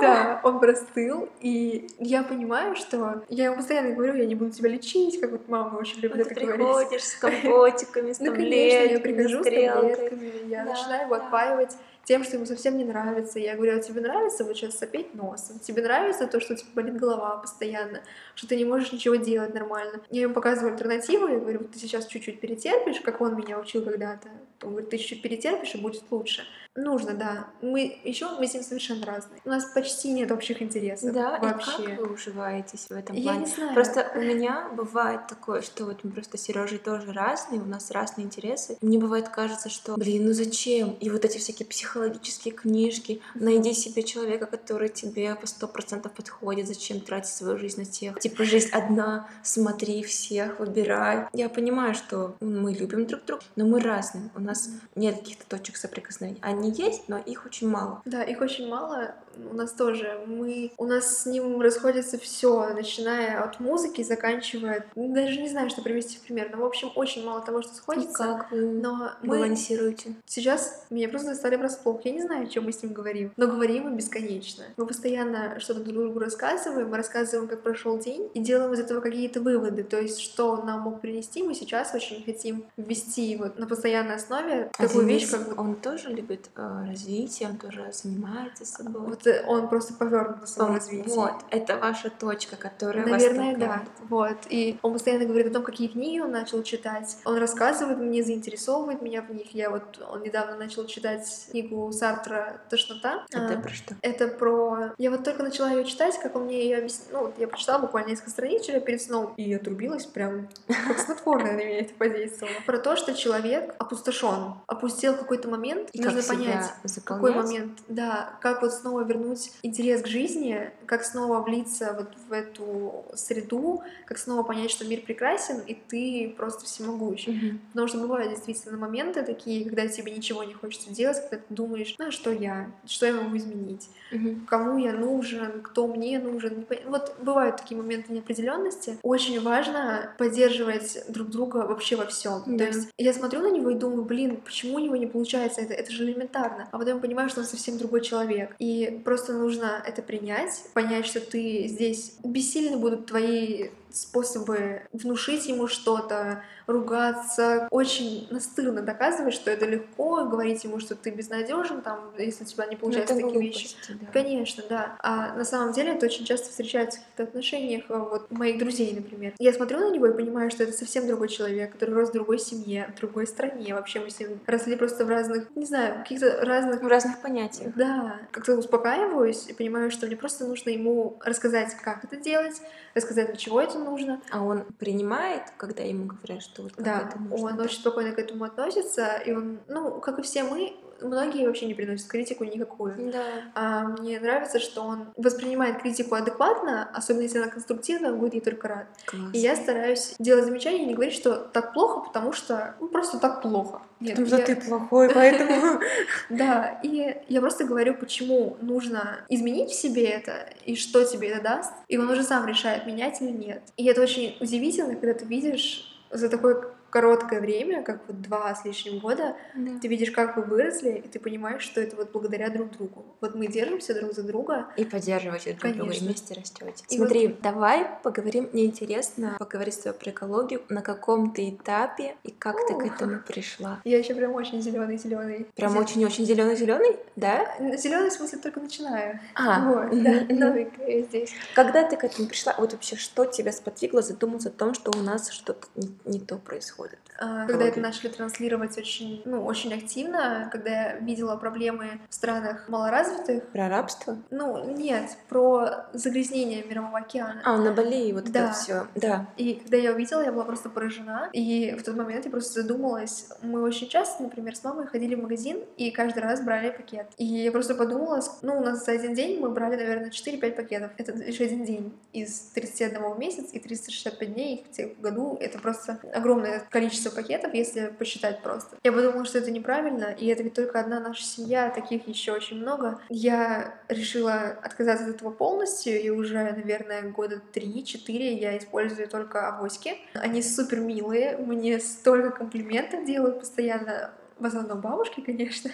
B: Да, он простыл, и я понимаю, что я ему постоянно говорю, я не буду тебя лечить, как вот мама очень любит
A: Ты
B: это говорить.
A: приходишь с *laughs* компотиками, с
B: Ну, конечно, я
A: таблетками,
B: прихожу с таблетками, я начинаю его отпаивать тем, что ему совсем не нравится. Я говорю, а тебе нравится вот сейчас сопеть носом? Тебе нравится то, что у тебя болит голова постоянно, что ты не можешь ничего делать нормально? Я ему показываю альтернативу, я говорю, вот ты сейчас чуть-чуть перетерпишь, как он меня учил когда-то. Он говорит, ты чуть-чуть перетерпишь, и будет лучше. Нужно, да. Мы еще мы с ним совершенно разные. У нас почти нет общих интересов.
A: Да,
B: вообще.
A: и как вы уживаетесь в этом
B: Я
A: плане?
B: не знаю.
A: Просто у меня бывает такое, что вот мы просто с Сережей тоже разные, у нас разные интересы. Мне бывает кажется, что, блин, ну зачем? И вот эти всякие психологические книжки, найди себе человека, который тебе по сто процентов подходит, зачем тратить свою жизнь на тех? Типа жизнь одна, смотри всех, выбирай. Я понимаю, что мы любим друг друга, но мы разные. У нас нет каких-то точек соприкосновения. Они есть, но их очень мало.
B: Да, их очень мало. У нас тоже. Мы, у нас с ним расходится все, начиная от музыки, заканчивая. ну, Даже не знаю, что привести в пример. Но, в общем, очень мало того, что
A: И
B: сходится.
A: как вы
B: Но мы
A: балансируете?
B: сейчас меня просто застали врасплох. Я не знаю, о чем мы с ним говорим, но говорим мы бесконечно. Мы постоянно что-то друг другу рассказываем, мы рассказываем, как прошел день, и делаем из этого какие-то выводы. То есть, что он нам мог принести, мы сейчас очень хотим ввести вот на постоянной основе
A: А
B: такую вещь,
A: Денис,
B: как вот
A: он тоже любит развитие, он тоже занимается собой.
B: Вот э, он просто повернут на развитии.
A: Вот, это ваша точка, которая
B: Наверное,
A: вас
B: да.
A: толкает.
B: Вот. И он постоянно говорит о том, какие книги он начал читать. Он рассказывает мне, заинтересовывает меня в них. Я вот, он недавно начал читать книгу Сартра «Тошнота».
A: Это
B: А,
A: про что?
B: Это про... Я вот только начала ее читать, как он мне ее объяснил. Ну, вот я прочитала буквально несколько страниц вчера перед сном, и отрубилась прям как снотворное на меня это подействовало. Про то, что человек опустошен, опустил какой-то момент,
A: И
B: нужно
A: себя
B: понять,
A: заполнять?
B: какой момент, да, как вот снова вернуть интерес к жизни, как снова влиться вот в эту среду, как снова понять, что мир прекрасен, и ты просто всемогущ.
A: Мгм.
B: Потому что бывают действительно моменты такие, когда тебе ничего не хочется делать, когда ты думаешь, ну а что я, что я могу изменить,
A: Мгм.
B: кому я нужен, кто мне нужен. Вот бывают такие моменты неопределенности. Очень важно поддерживать друг друга вообще во всем.
A: Да.
B: То есть я смотрю на него и думаю, блин, почему у него не получается это? Это же элементарно. А потом я понимаю, что он совсем другой человек. И просто нужно это принять, понять, что ты здесь бессильны будут твои способы внушить ему что-то, ругаться, очень настырно доказывать, что это легко, говорить ему, что ты безнадежен, там, если у тебя не
A: Ну,
B: получаются такие вещи.
A: глупости, да.
B: Конечно, да. А на самом деле это очень часто встречается в каких-то отношениях а, вот моих друзей, например. Я смотрю на него и понимаю, что это совсем другой человек, который рос в другой семье, в другой стране. Вообще мы с ним росли просто в разных, не знаю, каких-то разных
A: В разных понятиях.
B: да, как-то успокаиваюсь и понимаю, что мне просто нужно ему рассказать, как это делать, рассказать, для чего это нужно.
A: А он принимает, когда ему говорят, что вот как
B: да,
A: это нужно?
B: он очень спокойно к этому относится, и он, ну, как и все мы, многие вообще не приносят критику никакую.
A: Да.
B: А мне нравится, что он воспринимает критику адекватно, особенно если она конструктивная, он будет ей только рад.
A: Класс.
B: И я стараюсь делать замечания и не говорить, что так плохо, потому что ну, просто так плохо. Нет,
A: Потому что
B: я-
A: ты плохой, поэтому... *laughs*
B: Да, и я просто говорю, почему нужно изменить в себе это, и что тебе это даст, и он уже сам решает, менять или нет. И это очень удивительно, когда ты видишь за такое короткое время, как вот два с лишним года,
A: Да.
B: ты видишь, как вы выросли, и ты понимаешь, что это вот благодаря друг другу. Вот мы держимся друг за друга.
A: И поддерживаете друг друга, и вместе растете.
B: И
A: Смотри, давай поговорим. Мне интересно поговорить с тобой про экологию. На каком ты этапе и как ты к
B: Ух.
A: этому пришла?
B: Я еще прям очень зеленый, зеленый.
A: Прям очень-очень зеленый-зеленый, да?
B: Зеленый в смысле только начинаю.
A: А,
B: вот, да, я здесь.
A: Когда ты к этому пришла, вот вообще что тебя сподвигло задуматься о том, что у нас что-то не, не то происходит?
B: А, Когда это начали транслировать очень, ну, очень активно, когда я видела проблемы в странах малоразвитых,
A: Про рабство?
B: ну, нет, про загрязнение Мирового океана.
A: А, на Бали вот
B: Да.
A: это все. Да.
B: И когда я увидела, я была просто поражена. И в тот момент я просто задумалась. Мы очень часто, например, с мамой ходили в магазин и каждый раз брали пакет. И я просто подумала, ну, у нас за один день мы брали, наверное, 4-5 пакетов. Это лишь один день из 31 в месяц и 365 дней в году. Это просто огромное количество пакетов, если посчитать просто. Я подумала, что это неправильно, и это ведь только одна наша семья, таких еще очень много. Я решила отказаться от этого полностью, и уже, наверное, года 3-4 я использую только авоськи. Они супер милые, мне столько комплиментов делают постоянно. В основном бабушки, конечно.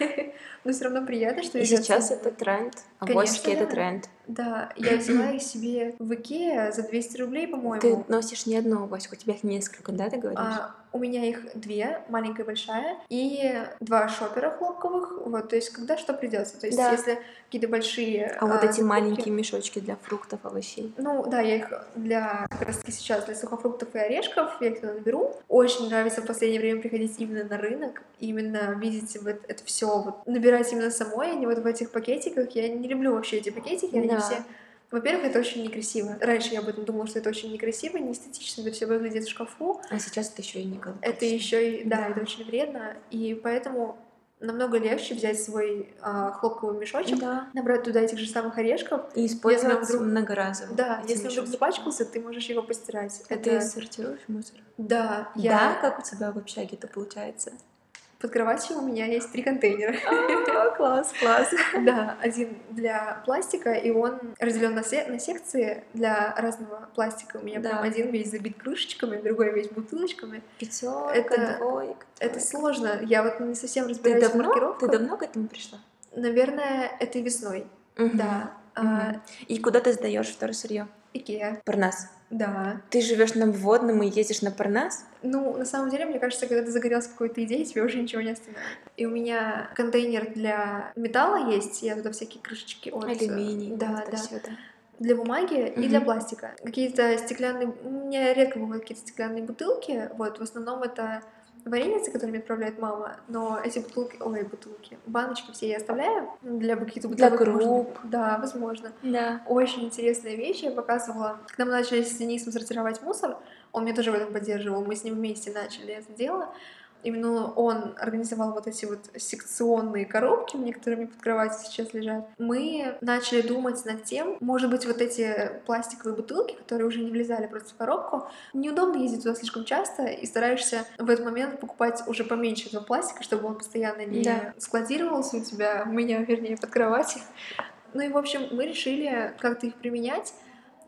B: *laughs* Но все равно приятно, что
A: И сейчас это тренд.
B: Конечно,
A: Авоськи это
B: да.
A: тренд.
B: Да, я взяла *clears throat* их себе в Икеа за 200 рублей, по-моему.
A: Ты носишь не одну авоську, у тебя их несколько, да, ты говоришь?
B: А, у меня их две, маленькая и большая, и два шопера хлопковых. Вот, то есть, когда что придется. То есть,
A: Да.
B: если какие-то большие.
A: А вот эти
B: закупки-
A: маленькие мешочки для фруктов, овощей.
B: Ну, да, я их для как раз таки сейчас для сухофруктов и орешков я их туда наберу. Очень нравится в последнее время приходить именно на рынок, именно видеть вот это все, вот, набирать именно самой, а не вот в этих пакетиках. Я не люблю вообще эти пакетики, они
A: Да.
B: все во-первых, это очень некрасиво. Раньше я об этом думала, что это очень некрасиво, неэстетично, это все выглядит в шкафу.
A: А сейчас это еще и не голубой.
B: Это еще и, да,
A: Да.
B: это очень вредно, и поэтому намного легче взять свой а, хлопковый мешочек,
A: Да.
B: набрать туда этих же самых орешков.
A: И использовать
B: вдруг-
A: многоразово.
B: Да, если он вдруг запачкался, ты можешь его постирать.
A: А ты сортируешь мусор?
B: Да,
A: Да,
B: я
A: как у тебя в общаге это получается?
B: Под кроватью у меня есть три контейнера. *laughs*
A: А, класс, класс.
B: Да, один для пластика, и он разделен на, се- на секции для разного пластика. У меня
A: Да.
B: прям один весь забит крышечками, другой весь бутылочками.
A: Пятерка,
B: Это-
A: двойка.
B: Это сложно. Я вот не совсем
A: Ты
B: разбираюсь в
A: давно,
B: маркировках.
A: ты давно к этому пришла?
B: Наверное, этой весной. Да. А,
A: Мгм. И куда ты сдаешь второе сырье?
B: Икеа.
A: Парнас.
B: Да.
A: Ты живешь на вводном и ездишь на Парнас?
B: Ну, на самом деле, мне кажется, когда ты загорелся какой-то идеей, тебе уже ничего не остановит. И у меня контейнер для металла есть, я туда всякие крышечки от...
A: Алюминий.
B: Да, да.
A: да.
B: Для бумаги и для пластика. Какие-то стеклянные... У меня редко бывают какие-то стеклянные бутылки, вот, в основном это вареницы, которые мне отправляет мама, но эти бутылки, ой, бутылки, баночки все я оставляю для каких-то
A: Для
B: бытовых нужд.
A: круп.
B: Да, возможно.
A: Да.
B: Очень интересная вещь, я показывала. Когда мы начали с Денисом сортировать мусор, он меня тоже в этом поддерживал, мы с ним вместе начали это дело. Именно он организовал вот эти вот секционные коробки, мне под кроватью сейчас лежат. Мы начали думать над тем, может быть, вот эти пластиковые бутылки, которые уже не влезали просто в коробку, неудобно ездить туда слишком часто, и стараешься в этот момент покупать уже поменьше этого пластика, чтобы он постоянно не
A: Да.
B: складировался у тебя, у меня, вернее, под кроватью. Ну и, в общем, мы решили как-то их применять.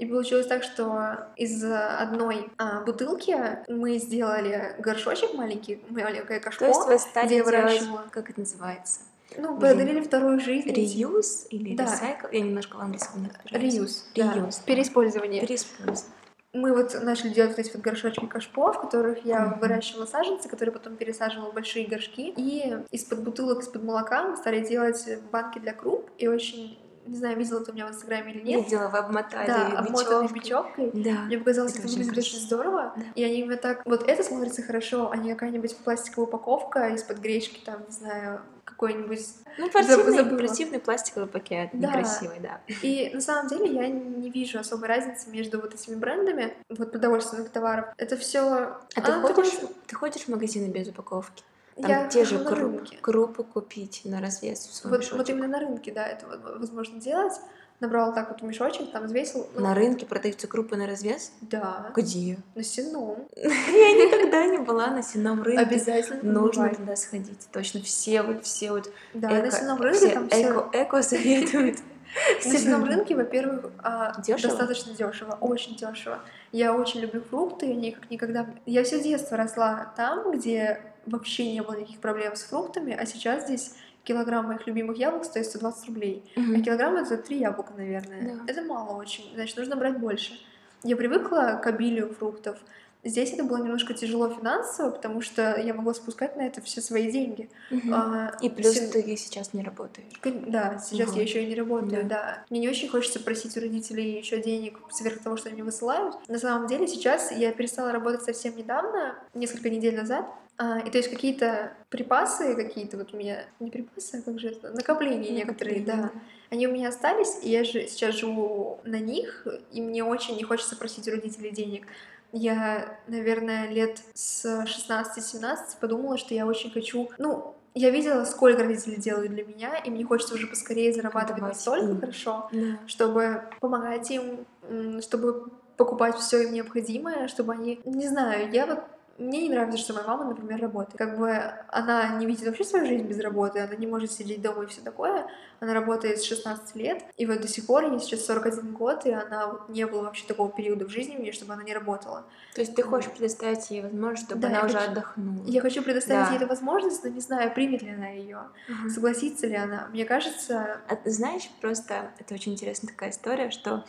B: И получилось так, что из одной а, бутылки мы сделали горшочек маленький, маленькое кашпо.
A: То есть вы стали
B: где
A: делать, как это называется?
B: Ну, подарили вторую жизнь.
A: Реюз или
B: Да.
A: ресайкл? Я немножко в английском не разбираюсь.
B: Реюз.
A: Реюз. да.
B: Переиспользование.
A: Переиспользование.
B: Мы вот начали делать вот эти вот горшочки кашпо, в которых я
A: Мгм.
B: выращивала саженцы, которые потом пересаживала в большие горшки. И из-под бутылок, из-под молока мы стали делать банки для круп. И очень, не знаю, видела ты у меня в Инстаграме или нет.
A: Видела, вы обмотали
B: Да, обмотанные
A: бечевкой. Да.
B: Мне показалось,
A: Это
B: это выглядит очень здорово.
A: Да.
B: И они именно так... Вот это смотрится хорошо, а не какая-нибудь пластиковая упаковка из-под гречки, там, не знаю, какой-нибудь...
A: Ну, противный,
B: забыла.
A: противный пластиковый пакет,
B: Да.
A: некрасивый, да.
B: И на самом деле я не вижу особой разницы между вот этими брендами, вот продовольственных товаров. Это все...
A: А ты ходишь, ты ходишь в магазины без упаковки? Там
B: я
A: те же
B: хожу на
A: кру-
B: рынке.
A: крупы купить на развес в свой
B: Вот,
A: мешочек.
B: вот именно на рынке, да, это возможно делать. Набрал так вот мешочек, там взвесил. ну,
A: На рынке продаются крупы на развес?
B: Да,
A: Где?
B: на сеном. *laughs*
A: Я никогда не была на сенном рынке.
B: Обязательно
A: Нужно туда сходить. Точно все вот все вот
B: Да, на сеном рынке там все...
A: эко советуют. *laughs*
B: На сеном рынке, во-первых, а, достаточно дешево, очень дешево. Я очень люблю фрукты, они как никогда. Я все детство росла там, где вообще не было никаких проблем с фруктами, а сейчас здесь килограмм моих любимых яблок стоит 120 рублей. А килограмм это три яблока, наверное.
A: Да.
B: Это мало очень, значит, нужно брать больше. Я привыкла к обилию фруктов. Здесь это было немножко тяжело финансово, потому что я могла спускать на это все свои деньги.
A: Мгм.
B: А,
A: И плюс
B: сен-
A: ты сейчас не работаешь.
B: Да, сейчас
A: Вот.
B: я еще и не работаю,
A: Да.
B: да. Мне не очень хочется просить у родителей еще денег сверх того, что они высылают. На самом деле сейчас я перестала работать совсем недавно, несколько недель назад. А, и то есть какие-то припасы, какие-то вот у меня, не припасы, а как же это, накопления некоторые, да. Они у меня остались, и я же сейчас живу на них, и мне очень не хочется просить у родителей денег. Я, наверное, лет с 16-17 подумала, что я очень хочу... Ну, я видела, сколько родители делают для меня, и мне хочется уже поскорее зарабатывать
A: Отдавать
B: настолько
A: им.
B: хорошо,
A: Да.
B: чтобы помогать им, чтобы покупать все им необходимое, чтобы они... Не знаю, я вот мне не нравится, что моя мама, например, работает. Как бы она не видит вообще свою жизнь без работы, она не может сидеть дома и все такое. Она работает с 16 лет, и вот до сих пор, ей сейчас 41 год, и она вот не было вообще такого периода в жизни мне, чтобы она не работала.
A: То есть ты хочешь предоставить ей возможность, чтобы да, она уже хочу, отдохнула?
B: Я хочу предоставить да. ей эту возможность, но не знаю, примет ли она ее, угу. согласится ли она. Мне кажется...
A: А, знаешь, просто это очень интересная такая история, что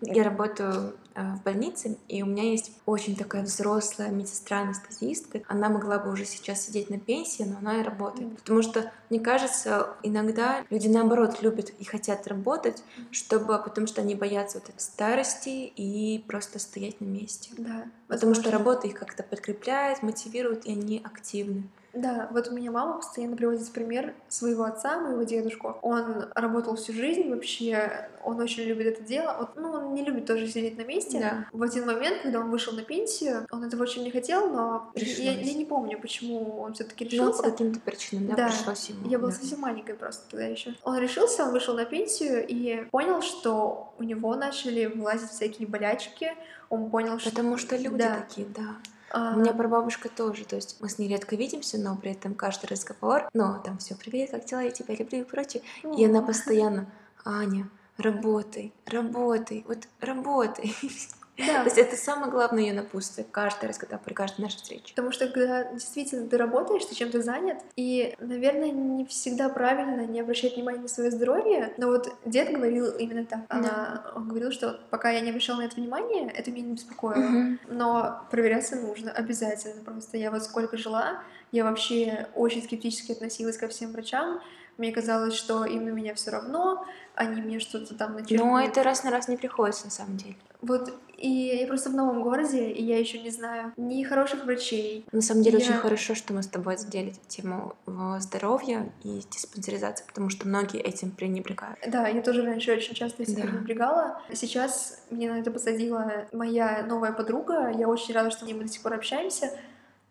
A: я работаю э, в больнице, и у меня есть очень такая взрослая медсестра-анестезистка. Она могла бы уже сейчас сидеть на пенсии, но она и работает. Потому что, мне кажется, иногда люди наоборот любят и хотят работать, чтобы, потому что они боятся вот этой старости и просто стоять на месте.
B: Да.
A: Потому что работа их как-то подкрепляет, мотивирует, и они активны.
B: Да, вот у меня мама постоянно приводит пример своего отца, моего дедушку. Он работал всю жизнь вообще, он очень любит это дело. Вот, ну, он не любит тоже сидеть на месте.
A: Да.
B: В один момент, когда он вышел на пенсию, он этого очень не хотел, но я, я не помню, почему он все-таки решился.
A: Ну, по каким-то причинам, да, да. пришлось ему.
B: Я была да. совсем маленькой просто тогда еще. Он решился, он вышел на пенсию и понял, что у него начали вылазить всякие болячки. Он понял,
A: что... Потому что люди да. такие, да. А... У меня прабабушка тоже, то есть мы с ней редко видимся, но при этом каждый разговор, ну, там все, привет, как дела, я тебя люблю и прочее. И она постоянно, Аня, работай, работай, вот работай. *laughs* Да. То есть это самое главное ее напутствие каждый раз, когда при каждой нашей встрече.
B: Потому что когда действительно ты работаешь, ты чем-то занят, и, наверное, не всегда правильно не обращать внимания на свое здоровье, но вот дед говорил именно так. Она, Он говорил, что пока я не обращала на это внимание, это меня не беспокоило. Угу. Но проверяться нужно обязательно. Просто я вот сколько жила, я вообще очень скептически относилась ко всем врачам. Мне казалось, что им на меня все равно, они мне что-то там начали.
A: Но это раз на раз не приходится, на самом деле.
B: Вот и я просто в новом городе, и я еще не знаю ни хороших врачей.
A: На самом деле я... очень хорошо, что мы с тобой задели тему здоровья и диспансеризации, потому что многие этим пренебрегают.
B: Да, я тоже раньше очень часто этим да. пренебрегала. Сейчас мне на это посадила моя новая подруга. Я очень рада, что мы до сих пор общаемся.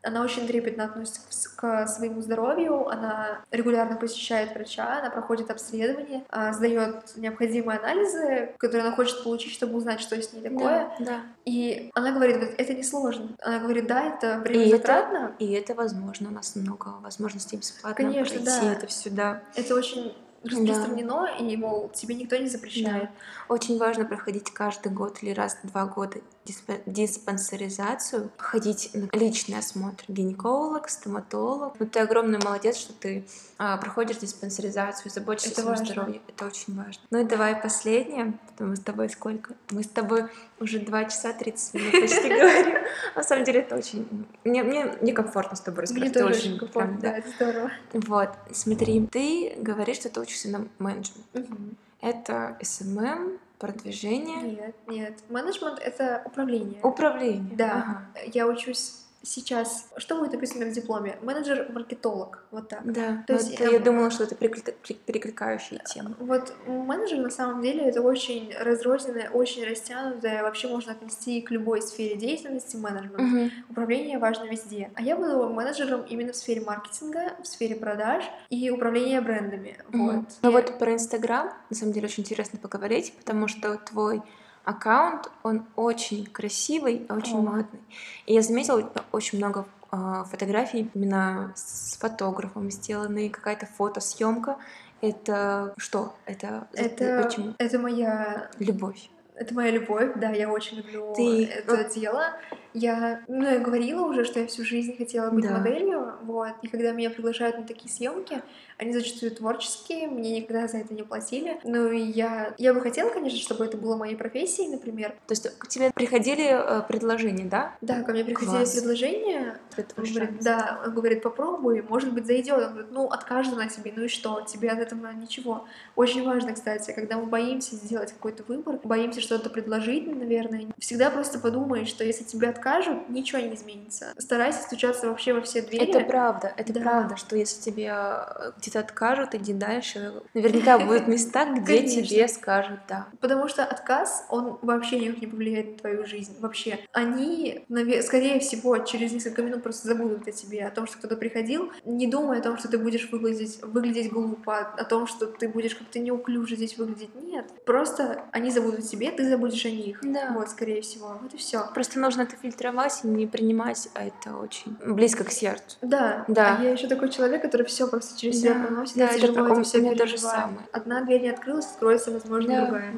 B: Она очень трепетно относится к своему здоровью, она регулярно посещает врача, она проходит обследование, а, сдает необходимые анализы, которые она хочет получить, чтобы узнать, что с ней такое.
A: Да, да.
B: И она говорит, это несложно. Она говорит, да, это время и затратно.
A: Это, и это возможно, у нас много возможностей бесплатно Конечно, пройти да. это сюда.
B: Это очень распространено, да. и, мол, тебе никто не запрещает.
A: Да. Очень важно проходить каждый год или раз в два года диспансеризацию, ходить на личный осмотр гинеколог, стоматолог. Ну, ты огромный молодец, что ты а, проходишь диспансеризацию, заботишься Это о своем здоровье. Это очень важно. Ну и давай последнее, потому мы с тобой сколько? Мы с тобой уже 2 часа 30 минут почти *laughs* говорим. На самом деле это очень... Мне, мне некомфортно с тобой разговаривать.
B: Мне тоже очень комфортно, да, это здорово.
A: Вот, смотри, ты говоришь, что ты учишься на менеджмент. Это SMM, продвижение?
B: Нет, нет. Менеджмент — это управление.
A: Управление?
B: Да. Ага. Я учусь сейчас, что будет написано в дипломе? Менеджер-маркетолог, вот так.
A: Да, То есть, я эм... думала, что это перекликающая тема.
B: Вот менеджер на самом деле это очень разрозненное, очень растянутое, вообще можно отнести к любой сфере деятельности менеджмент. Угу. Управление важно везде. А я буду менеджером именно в сфере маркетинга, в сфере продаж и управления брендами. Угу. Вот.
A: Ну вот про Инстаграм, на самом деле, очень интересно поговорить, потому что твой аккаунт, он очень красивый, очень О. модный. И я заметила очень много э, фотографий именно с фотографом сделаны, какая-то фотосъемка. Это что? Это,
B: это почему? Это моя
A: любовь.
B: Это моя любовь, да, я очень люблю Ты... это дело. Я, ну, я говорила уже, что я всю жизнь хотела быть да. моделью, вот, и когда меня приглашают на такие съемки, они зачастую творческие, мне никогда за это не платили. Ну и я, я бы хотела, конечно, чтобы это было моей профессией, например.
A: То есть к тебе приходили э, предложения, да?
B: Да, ко мне приходили Класс. предложения. Он говорит, да, он говорит, попробуй, может быть, зайдет. Он говорит, ну, откажет на тебе, ну и что, тебе от этого ничего. Очень важно, кстати, когда мы боимся сделать какой-то выбор, боимся что-то предложить, наверное, всегда просто подумай, что если тебе откажут, ничего не изменится. Старайся стучаться вообще во все двери.
A: Это правда, это да. правда, что если тебе э, где-то откажут, иди дальше. Наверняка будут места, где тебе скажут «да».
B: Потому что отказ, он вообще никак не повлияет на твою жизнь. Вообще. Они, скорее всего, через несколько минут просто забудут о тебе, о том, что кто-то приходил, не думая о том, что ты будешь выглядеть, выглядеть глупо, о том, что ты будешь как-то неуклюже здесь выглядеть. Нет, нет. Просто они забудут о тебе, ты забудешь о них.
A: Да.
B: Вот, скорее всего. Вот и все.
A: Просто нужно это фильтровать и не принимать, а это очень близко к сердцу.
B: Да,
A: Да.
B: А я еще такой человек, который все просто через
A: Да,
B: себя проносит.
A: да,
B: я
A: это
B: тяжело это все
A: же
B: переживаю.
A: самое.
B: Одна дверь не открылась, откроется, возможно, другая.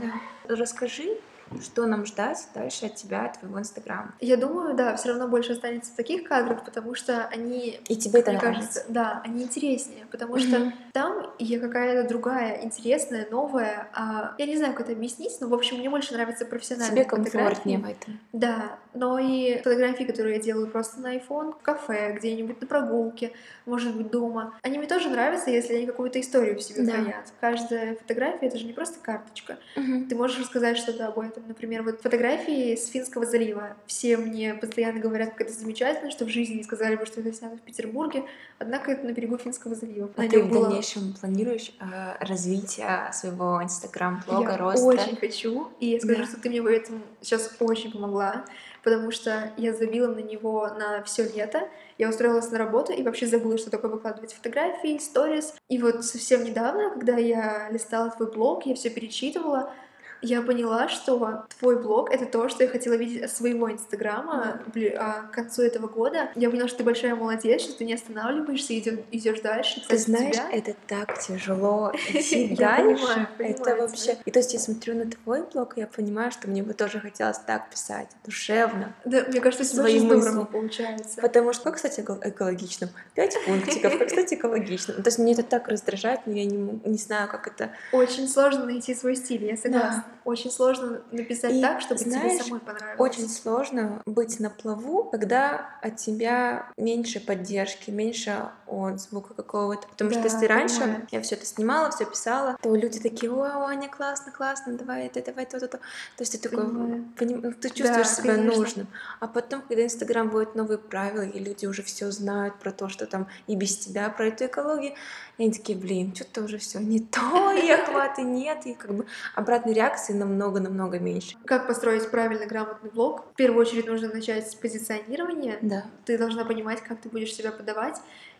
A: да. Расскажи, что нам ждать дальше от тебя, от твоего инстаграма.
B: Я думаю, да, все равно больше останется таких кадров, потому что они
A: И тебе это
B: мне
A: нравится.
B: кажется, да, они интереснее, потому
A: Мгм.
B: что там я какая-то другая, интересная, новая. а, я не знаю, как это объяснить, но, в общем, мне больше нравятся профессиональные
A: Тебе комфортнее в этом.
B: Да, но и фотографии, которые я делаю просто на iPhone, в кафе, где-нибудь на прогулке, может быть, дома. Они мне тоже нравятся, если они какую-то историю в себе
A: Да.
B: хранят. Каждая фотография — это же не просто карточка.
A: Мгм.
B: Ты можешь рассказать что-то об этом. Например, вот фотографии с Финского залива. Все мне постоянно говорят, как это замечательно, что в жизни не сказали бы, что это снято в Петербурге, однако это на берегу Финского залива.
A: А
B: На
A: ты в
B: было-
A: дальнейшем планируешь э, развитие своего инстаграм-блога,
B: я
A: роста?
B: очень хочу, и я скажу,
A: Да.
B: что ты мне в этом сейчас очень помогла, потому что я забила на него на все лето. Я устроилась на работу и вообще забыла, что такое выкладывать фотографии, сторис. И вот совсем недавно, когда я листала твой блог, я все перечитывала, я поняла, что твой блог — это то, что я хотела видеть от своего Инстаграма а, к концу этого года. Я поняла, что ты большая молодец, что ты не останавливаешься и идешь дальше.
A: Ты знаешь,
B: тебя-
A: это так тяжело *laughs* идти дальше. Это вообще. И то есть я смотрю на твой блог, и я понимаю, что мне бы тоже хотелось так писать, душевно.
B: Да, мне кажется,
A: свои
B: очень здорово
A: мысли.
B: получается.
A: Потому что, кстати, эко- экологично. Пять пунктиков, как, кстати, экологично. Ну, То есть мне это так раздражает, но я не, не знаю, как это.
B: Очень сложно найти свой стиль, я согласна. Очень сложно написать
A: И
B: так, чтобы
A: знаешь,
B: тебе самой понравилось.
A: Очень сложно быть на плаву, когда от тебя меньше поддержки, меньше отзвука какого-то. Потому что
B: Да,
A: если раньше
B: понимаю.
A: я все это снимала, все писала, то люди такие, о, Аня, классно, классно, давай это, давай то, то, то. То есть ты такой, поним- ну, ты чувствуешь себя
B: конечно.
A: нужным. А потом, когда Инстаграм вводит новые правила, и люди уже все знают про то, что там и без тебя, про эту экологию, и они такие, блин, что-то уже все не то, и *laughs* охваты нет, и как бы обратной реакции намного-намного меньше.
B: Как построить правильно грамотный блог? В первую очередь нужно начать с позиционирования.
A: Да.
B: Ты должна понимать, как ты будешь себя подавать,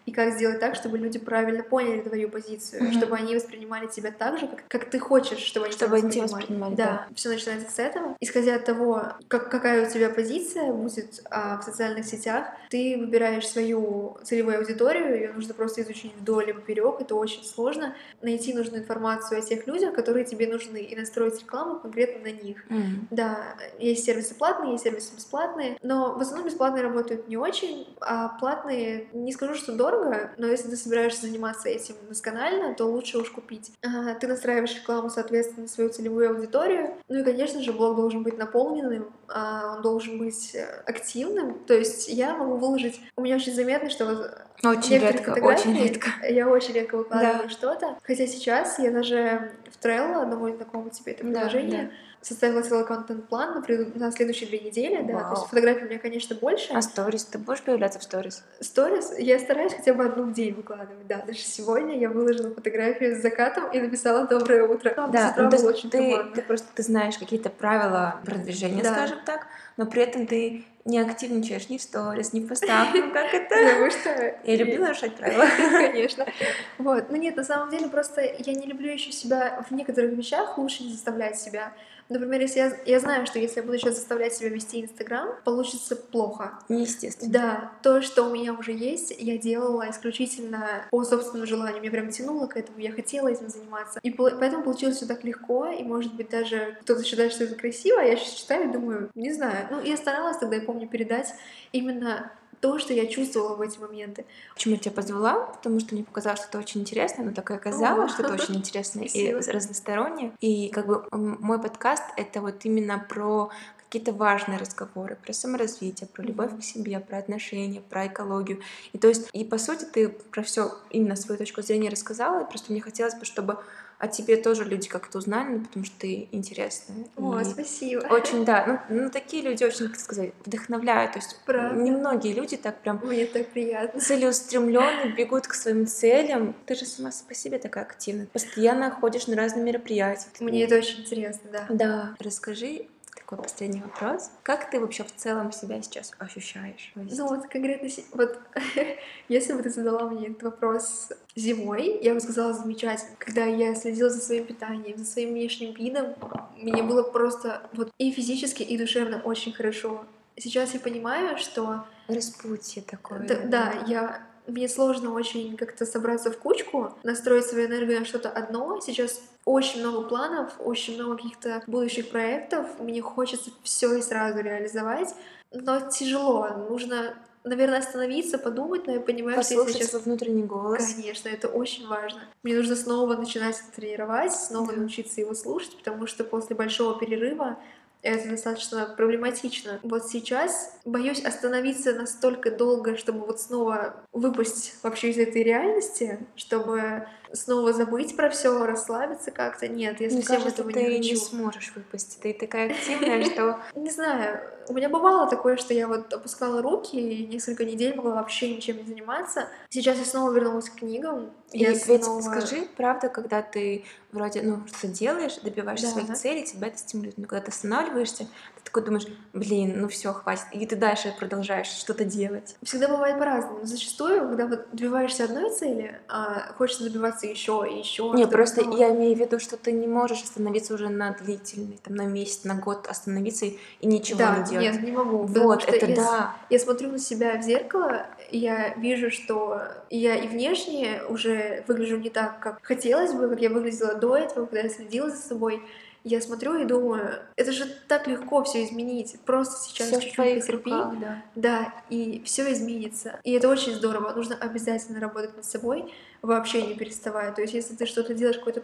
B: и как сделать так, чтобы люди правильно поняли твою позицию,
A: Мгм.
B: чтобы они воспринимали тебя так же, как, как ты хочешь, чтобы они
A: Чтобы тебя
B: воспринимали.
A: воспринимали,
B: Да, все начинается с этого. Исходя от того, как, какая у тебя позиция будет а, в социальных сетях, ты выбираешь свою целевую аудиторию, ее нужно просто изучить вдоль и поперек, это очень сложно. Найти нужную информацию о тех людях, которые тебе нужны, и настроить рекламу конкретно на них.
A: М.
B: Да, есть сервисы платные, есть сервисы бесплатные, но в основном бесплатные работают не очень, а платные, не скажу, что дорого, но если ты собираешься заниматься этим досконально, то лучше уж купить. Ты настраиваешь рекламу, соответственно, на свою целевую аудиторию, ну и, конечно же, блог должен быть наполненным, а, он должен быть э, активным, то есть я могу выложить, у меня очень заметно, что
A: Очень редко, очень редко.
B: Я очень редко выкладываю
A: Да.
B: что-то. Хотя сейчас я даже в Trello, одному знакомому тебе это
A: Да,
B: приложение, составила целый контент-план на, на следующие две недели. Да. То
A: Вау.
B: есть фотографий у меня, конечно, больше.
A: А сторис? Ты будешь появляться в сторис?
B: Сторис я стараюсь хотя бы одну в день выкладывать. Да, даже сегодня я выложила фотографию с закатом и написала «Доброе утро». С
A: Да,
B: утра
A: ну, то есть
B: очень
A: ты,
B: туманно.
A: ты просто ты знаешь какие-то правила продвижения,
B: Да.
A: скажем так, но при этом ты не активничаешь ни в сторис, ни в постах. Ну *laughs* как это?
B: Потому что
A: Я любила нарушать правила. *laughs*
B: Конечно. *laughs* Вот. Ну нет, на самом деле просто я не люблю еще себя в некоторых вещах лучше не заставлять себя. Например, если я, я знаю, что если я буду сейчас заставлять себя вести Инстаграм, получится плохо.
A: Неестественно.
B: Да, то, что у меня уже есть, я делала исключительно по собственному желанию. Меня прям тянуло к этому, я хотела этим заниматься. И поэтому получилось все так легко, и, может быть, даже кто-то считает, что это красиво, а я сейчас читаю и думаю, не знаю. Ну, я старалась тогда, я помню, передать именно то, что я чувствовала в эти моменты.
A: Почему я тебя позвала? Потому что мне показалось, что это очень интересно, но так и оказалось,
B: О,
A: что это очень интересно и разносторонне. И как бы мой подкаст — это вот именно про какие-то важные разговоры про саморазвитие, про любовь к себе, про отношения, про экологию. И то есть, и по сути, ты про все именно свою точку зрения рассказала, и просто мне хотелось бы, чтобы о тебе тоже люди как-то узнали, ну, потому что ты интересная.
B: О,
A: И
B: спасибо.
A: Очень, да. Ну, ну, такие люди очень, как сказать, вдохновляют. То есть
B: Правда.
A: немногие люди так прям
B: Мне так приятно.
A: целеустремленные, бегут к своим целям. Ты же сама по себе такая активная. Постоянно ходишь на разные мероприятия.
B: Мне это очень интересно, да.
A: Да. Расскажи, такой последний вопрос. Как ты вообще в целом себя сейчас ощущаешь?
B: Ну вот конкретно, вот *laughs* если бы ты задала мне этот вопрос зимой, я бы сказала замечательно. Когда я следила за своим питанием, за своим внешним видом, мне было просто вот и физически, и душевно очень хорошо. Сейчас я понимаю, что...
A: Распутье такое.
B: Да, да, я мне сложно очень как-то собраться в кучку, настроить свою энергию на что-то одно. Сейчас очень много планов, очень много каких-то будущих проектов. Мне хочется все и сразу реализовать, но тяжело. Нужно наверное, остановиться, подумать, но я понимаю,
A: Послушать
B: что я сейчас...
A: внутренний голос.
B: Конечно, это очень важно. Мне нужно снова начинать тренировать, снова
A: да.
B: научиться его слушать, потому что после большого перерыва это достаточно проблематично. Вот сейчас боюсь остановиться настолько долго, чтобы вот снова выпасть вообще из этой реальности, чтобы снова забыть про все, расслабиться как-то. Нет, я
A: Мне
B: совсем
A: кажется,
B: этого
A: ты
B: не хочу.
A: не сможешь выпасть. Ты такая активная, что... *laughs*
B: Не знаю, у меня бывало такое, что я вот опускала руки и несколько недель могла вообще ничем не заниматься. Сейчас я снова вернулась к книгам. Я
A: ведь
B: снова...
A: скажи, правда, когда ты вроде, ну, что делаешь, добиваешься
B: Да.
A: своих целей, тебя это стимулирует. Но когда ты останавливаешься, такой думаешь, блин, ну все, хватит. И ты дальше продолжаешь что-то делать.
B: Всегда бывает по-разному. Но зачастую, когда вот добиваешься одной цели, а хочется добиваться еще и еще.
A: Не, просто я имею в виду, что ты не можешь остановиться уже на длительный, там, на месяц, на год остановиться и, ничего
B: да,
A: не делать.
B: нет, не могу.
A: вот, это
B: я,
A: да.
B: Я смотрю на себя в зеркало, и я вижу, что я и внешне уже выгляжу не так, как хотелось бы, как я выглядела до этого, когда я следила за собой. Я смотрю и думаю, это же так легко все изменить. Просто сейчас
A: Всё
B: чуть-чуть потерпи.
A: руках, да.
B: Да, и все изменится. И это очень здорово. Нужно обязательно работать над собой, вообще не переставая. То есть, если ты что-то делаешь, какой-то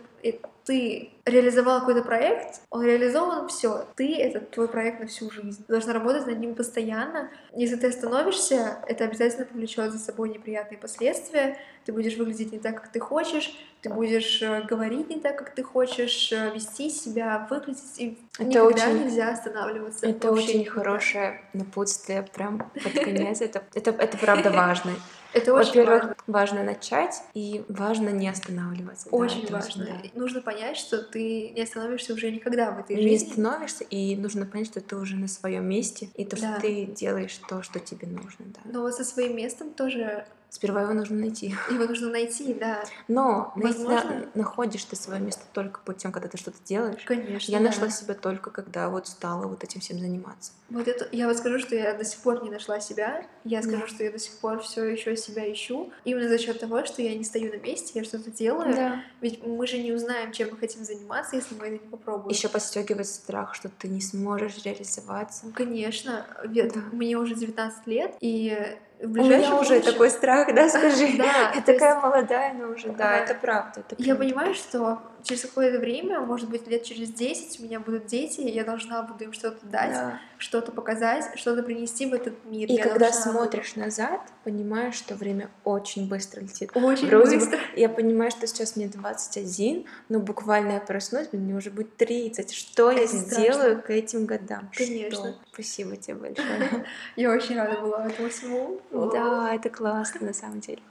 B: ты реализовал какой-то проект, он реализован, все, ты это твой проект на всю жизнь. Ты должна работать над ним постоянно. Если ты остановишься, это обязательно повлечет за собой неприятные последствия. Ты будешь выглядеть не так, как ты хочешь, ты будешь э, говорить не так, как ты хочешь, э, вести себя, выглядеть. И
A: Это
B: никогда
A: очень-
B: нельзя останавливаться.
A: Это очень
B: никогда.
A: хорошее напутствие, прям под конец. Это, это, это правда важно.
B: Это очень
A: Во-первых,
B: важно.
A: важно начать, и важно не останавливаться. Да,
B: Очень
A: есть,
B: важно.
A: да.
B: Нужно понять, что ты не остановишься уже никогда в этой
A: Не
B: жизни.
A: становишься, и нужно понять, что ты уже на своем месте, и то,
B: Да.
A: что ты делаешь то, что тебе нужно. Да.
B: Но вот со своим местом тоже
A: Сперва его нужно найти.
B: его нужно найти, да.
A: Но
B: Возможно.
A: на- находишь ты свое место только путем, когда ты что-то делаешь.
B: Конечно.
A: Я
B: да.
A: нашла себя только, когда вот стала вот этим всем заниматься.
B: Вот это, я вот скажу, что я до сих пор не нашла себя. Я скажу,
A: Да.
B: что я до сих пор все еще себя ищу. Именно за счет того, что я не стою на месте, я что-то делаю.
A: Да.
B: Ведь мы же не узнаем, чем мы хотим заниматься, если мы это не попробуем.
A: Еще подстегивает страх, что ты не сможешь реализоваться.
B: Конечно,
A: Да.
B: мне уже 19 лет, и в ближайшем
A: уже такой страх, да, скажи. *laughs*
B: Да,
A: Я такая молодая, но уже, да, это правда. это
B: Я понимаю, что через какое-то время, может быть, лет через 10 у меня будут дети, и я должна буду им что-то дать,
A: Да.
B: что-то показать, что-то принести в этот мир.
A: И
B: Я
A: когда
B: буду-
A: смотришь назад, понимаешь, что время очень быстро летит.
B: Очень
A: Вроде бы,
B: быстро.
A: я понимаю, что сейчас мне 21, но буквально я проснусь, мне уже будет 30. Что я
B: Это страшно.
A: сделаю к этим годам?
B: Конечно.
A: Что? Спасибо тебе большое. *laughs*
B: Я очень рада была этому всему.
A: Да, это классно на самом деле.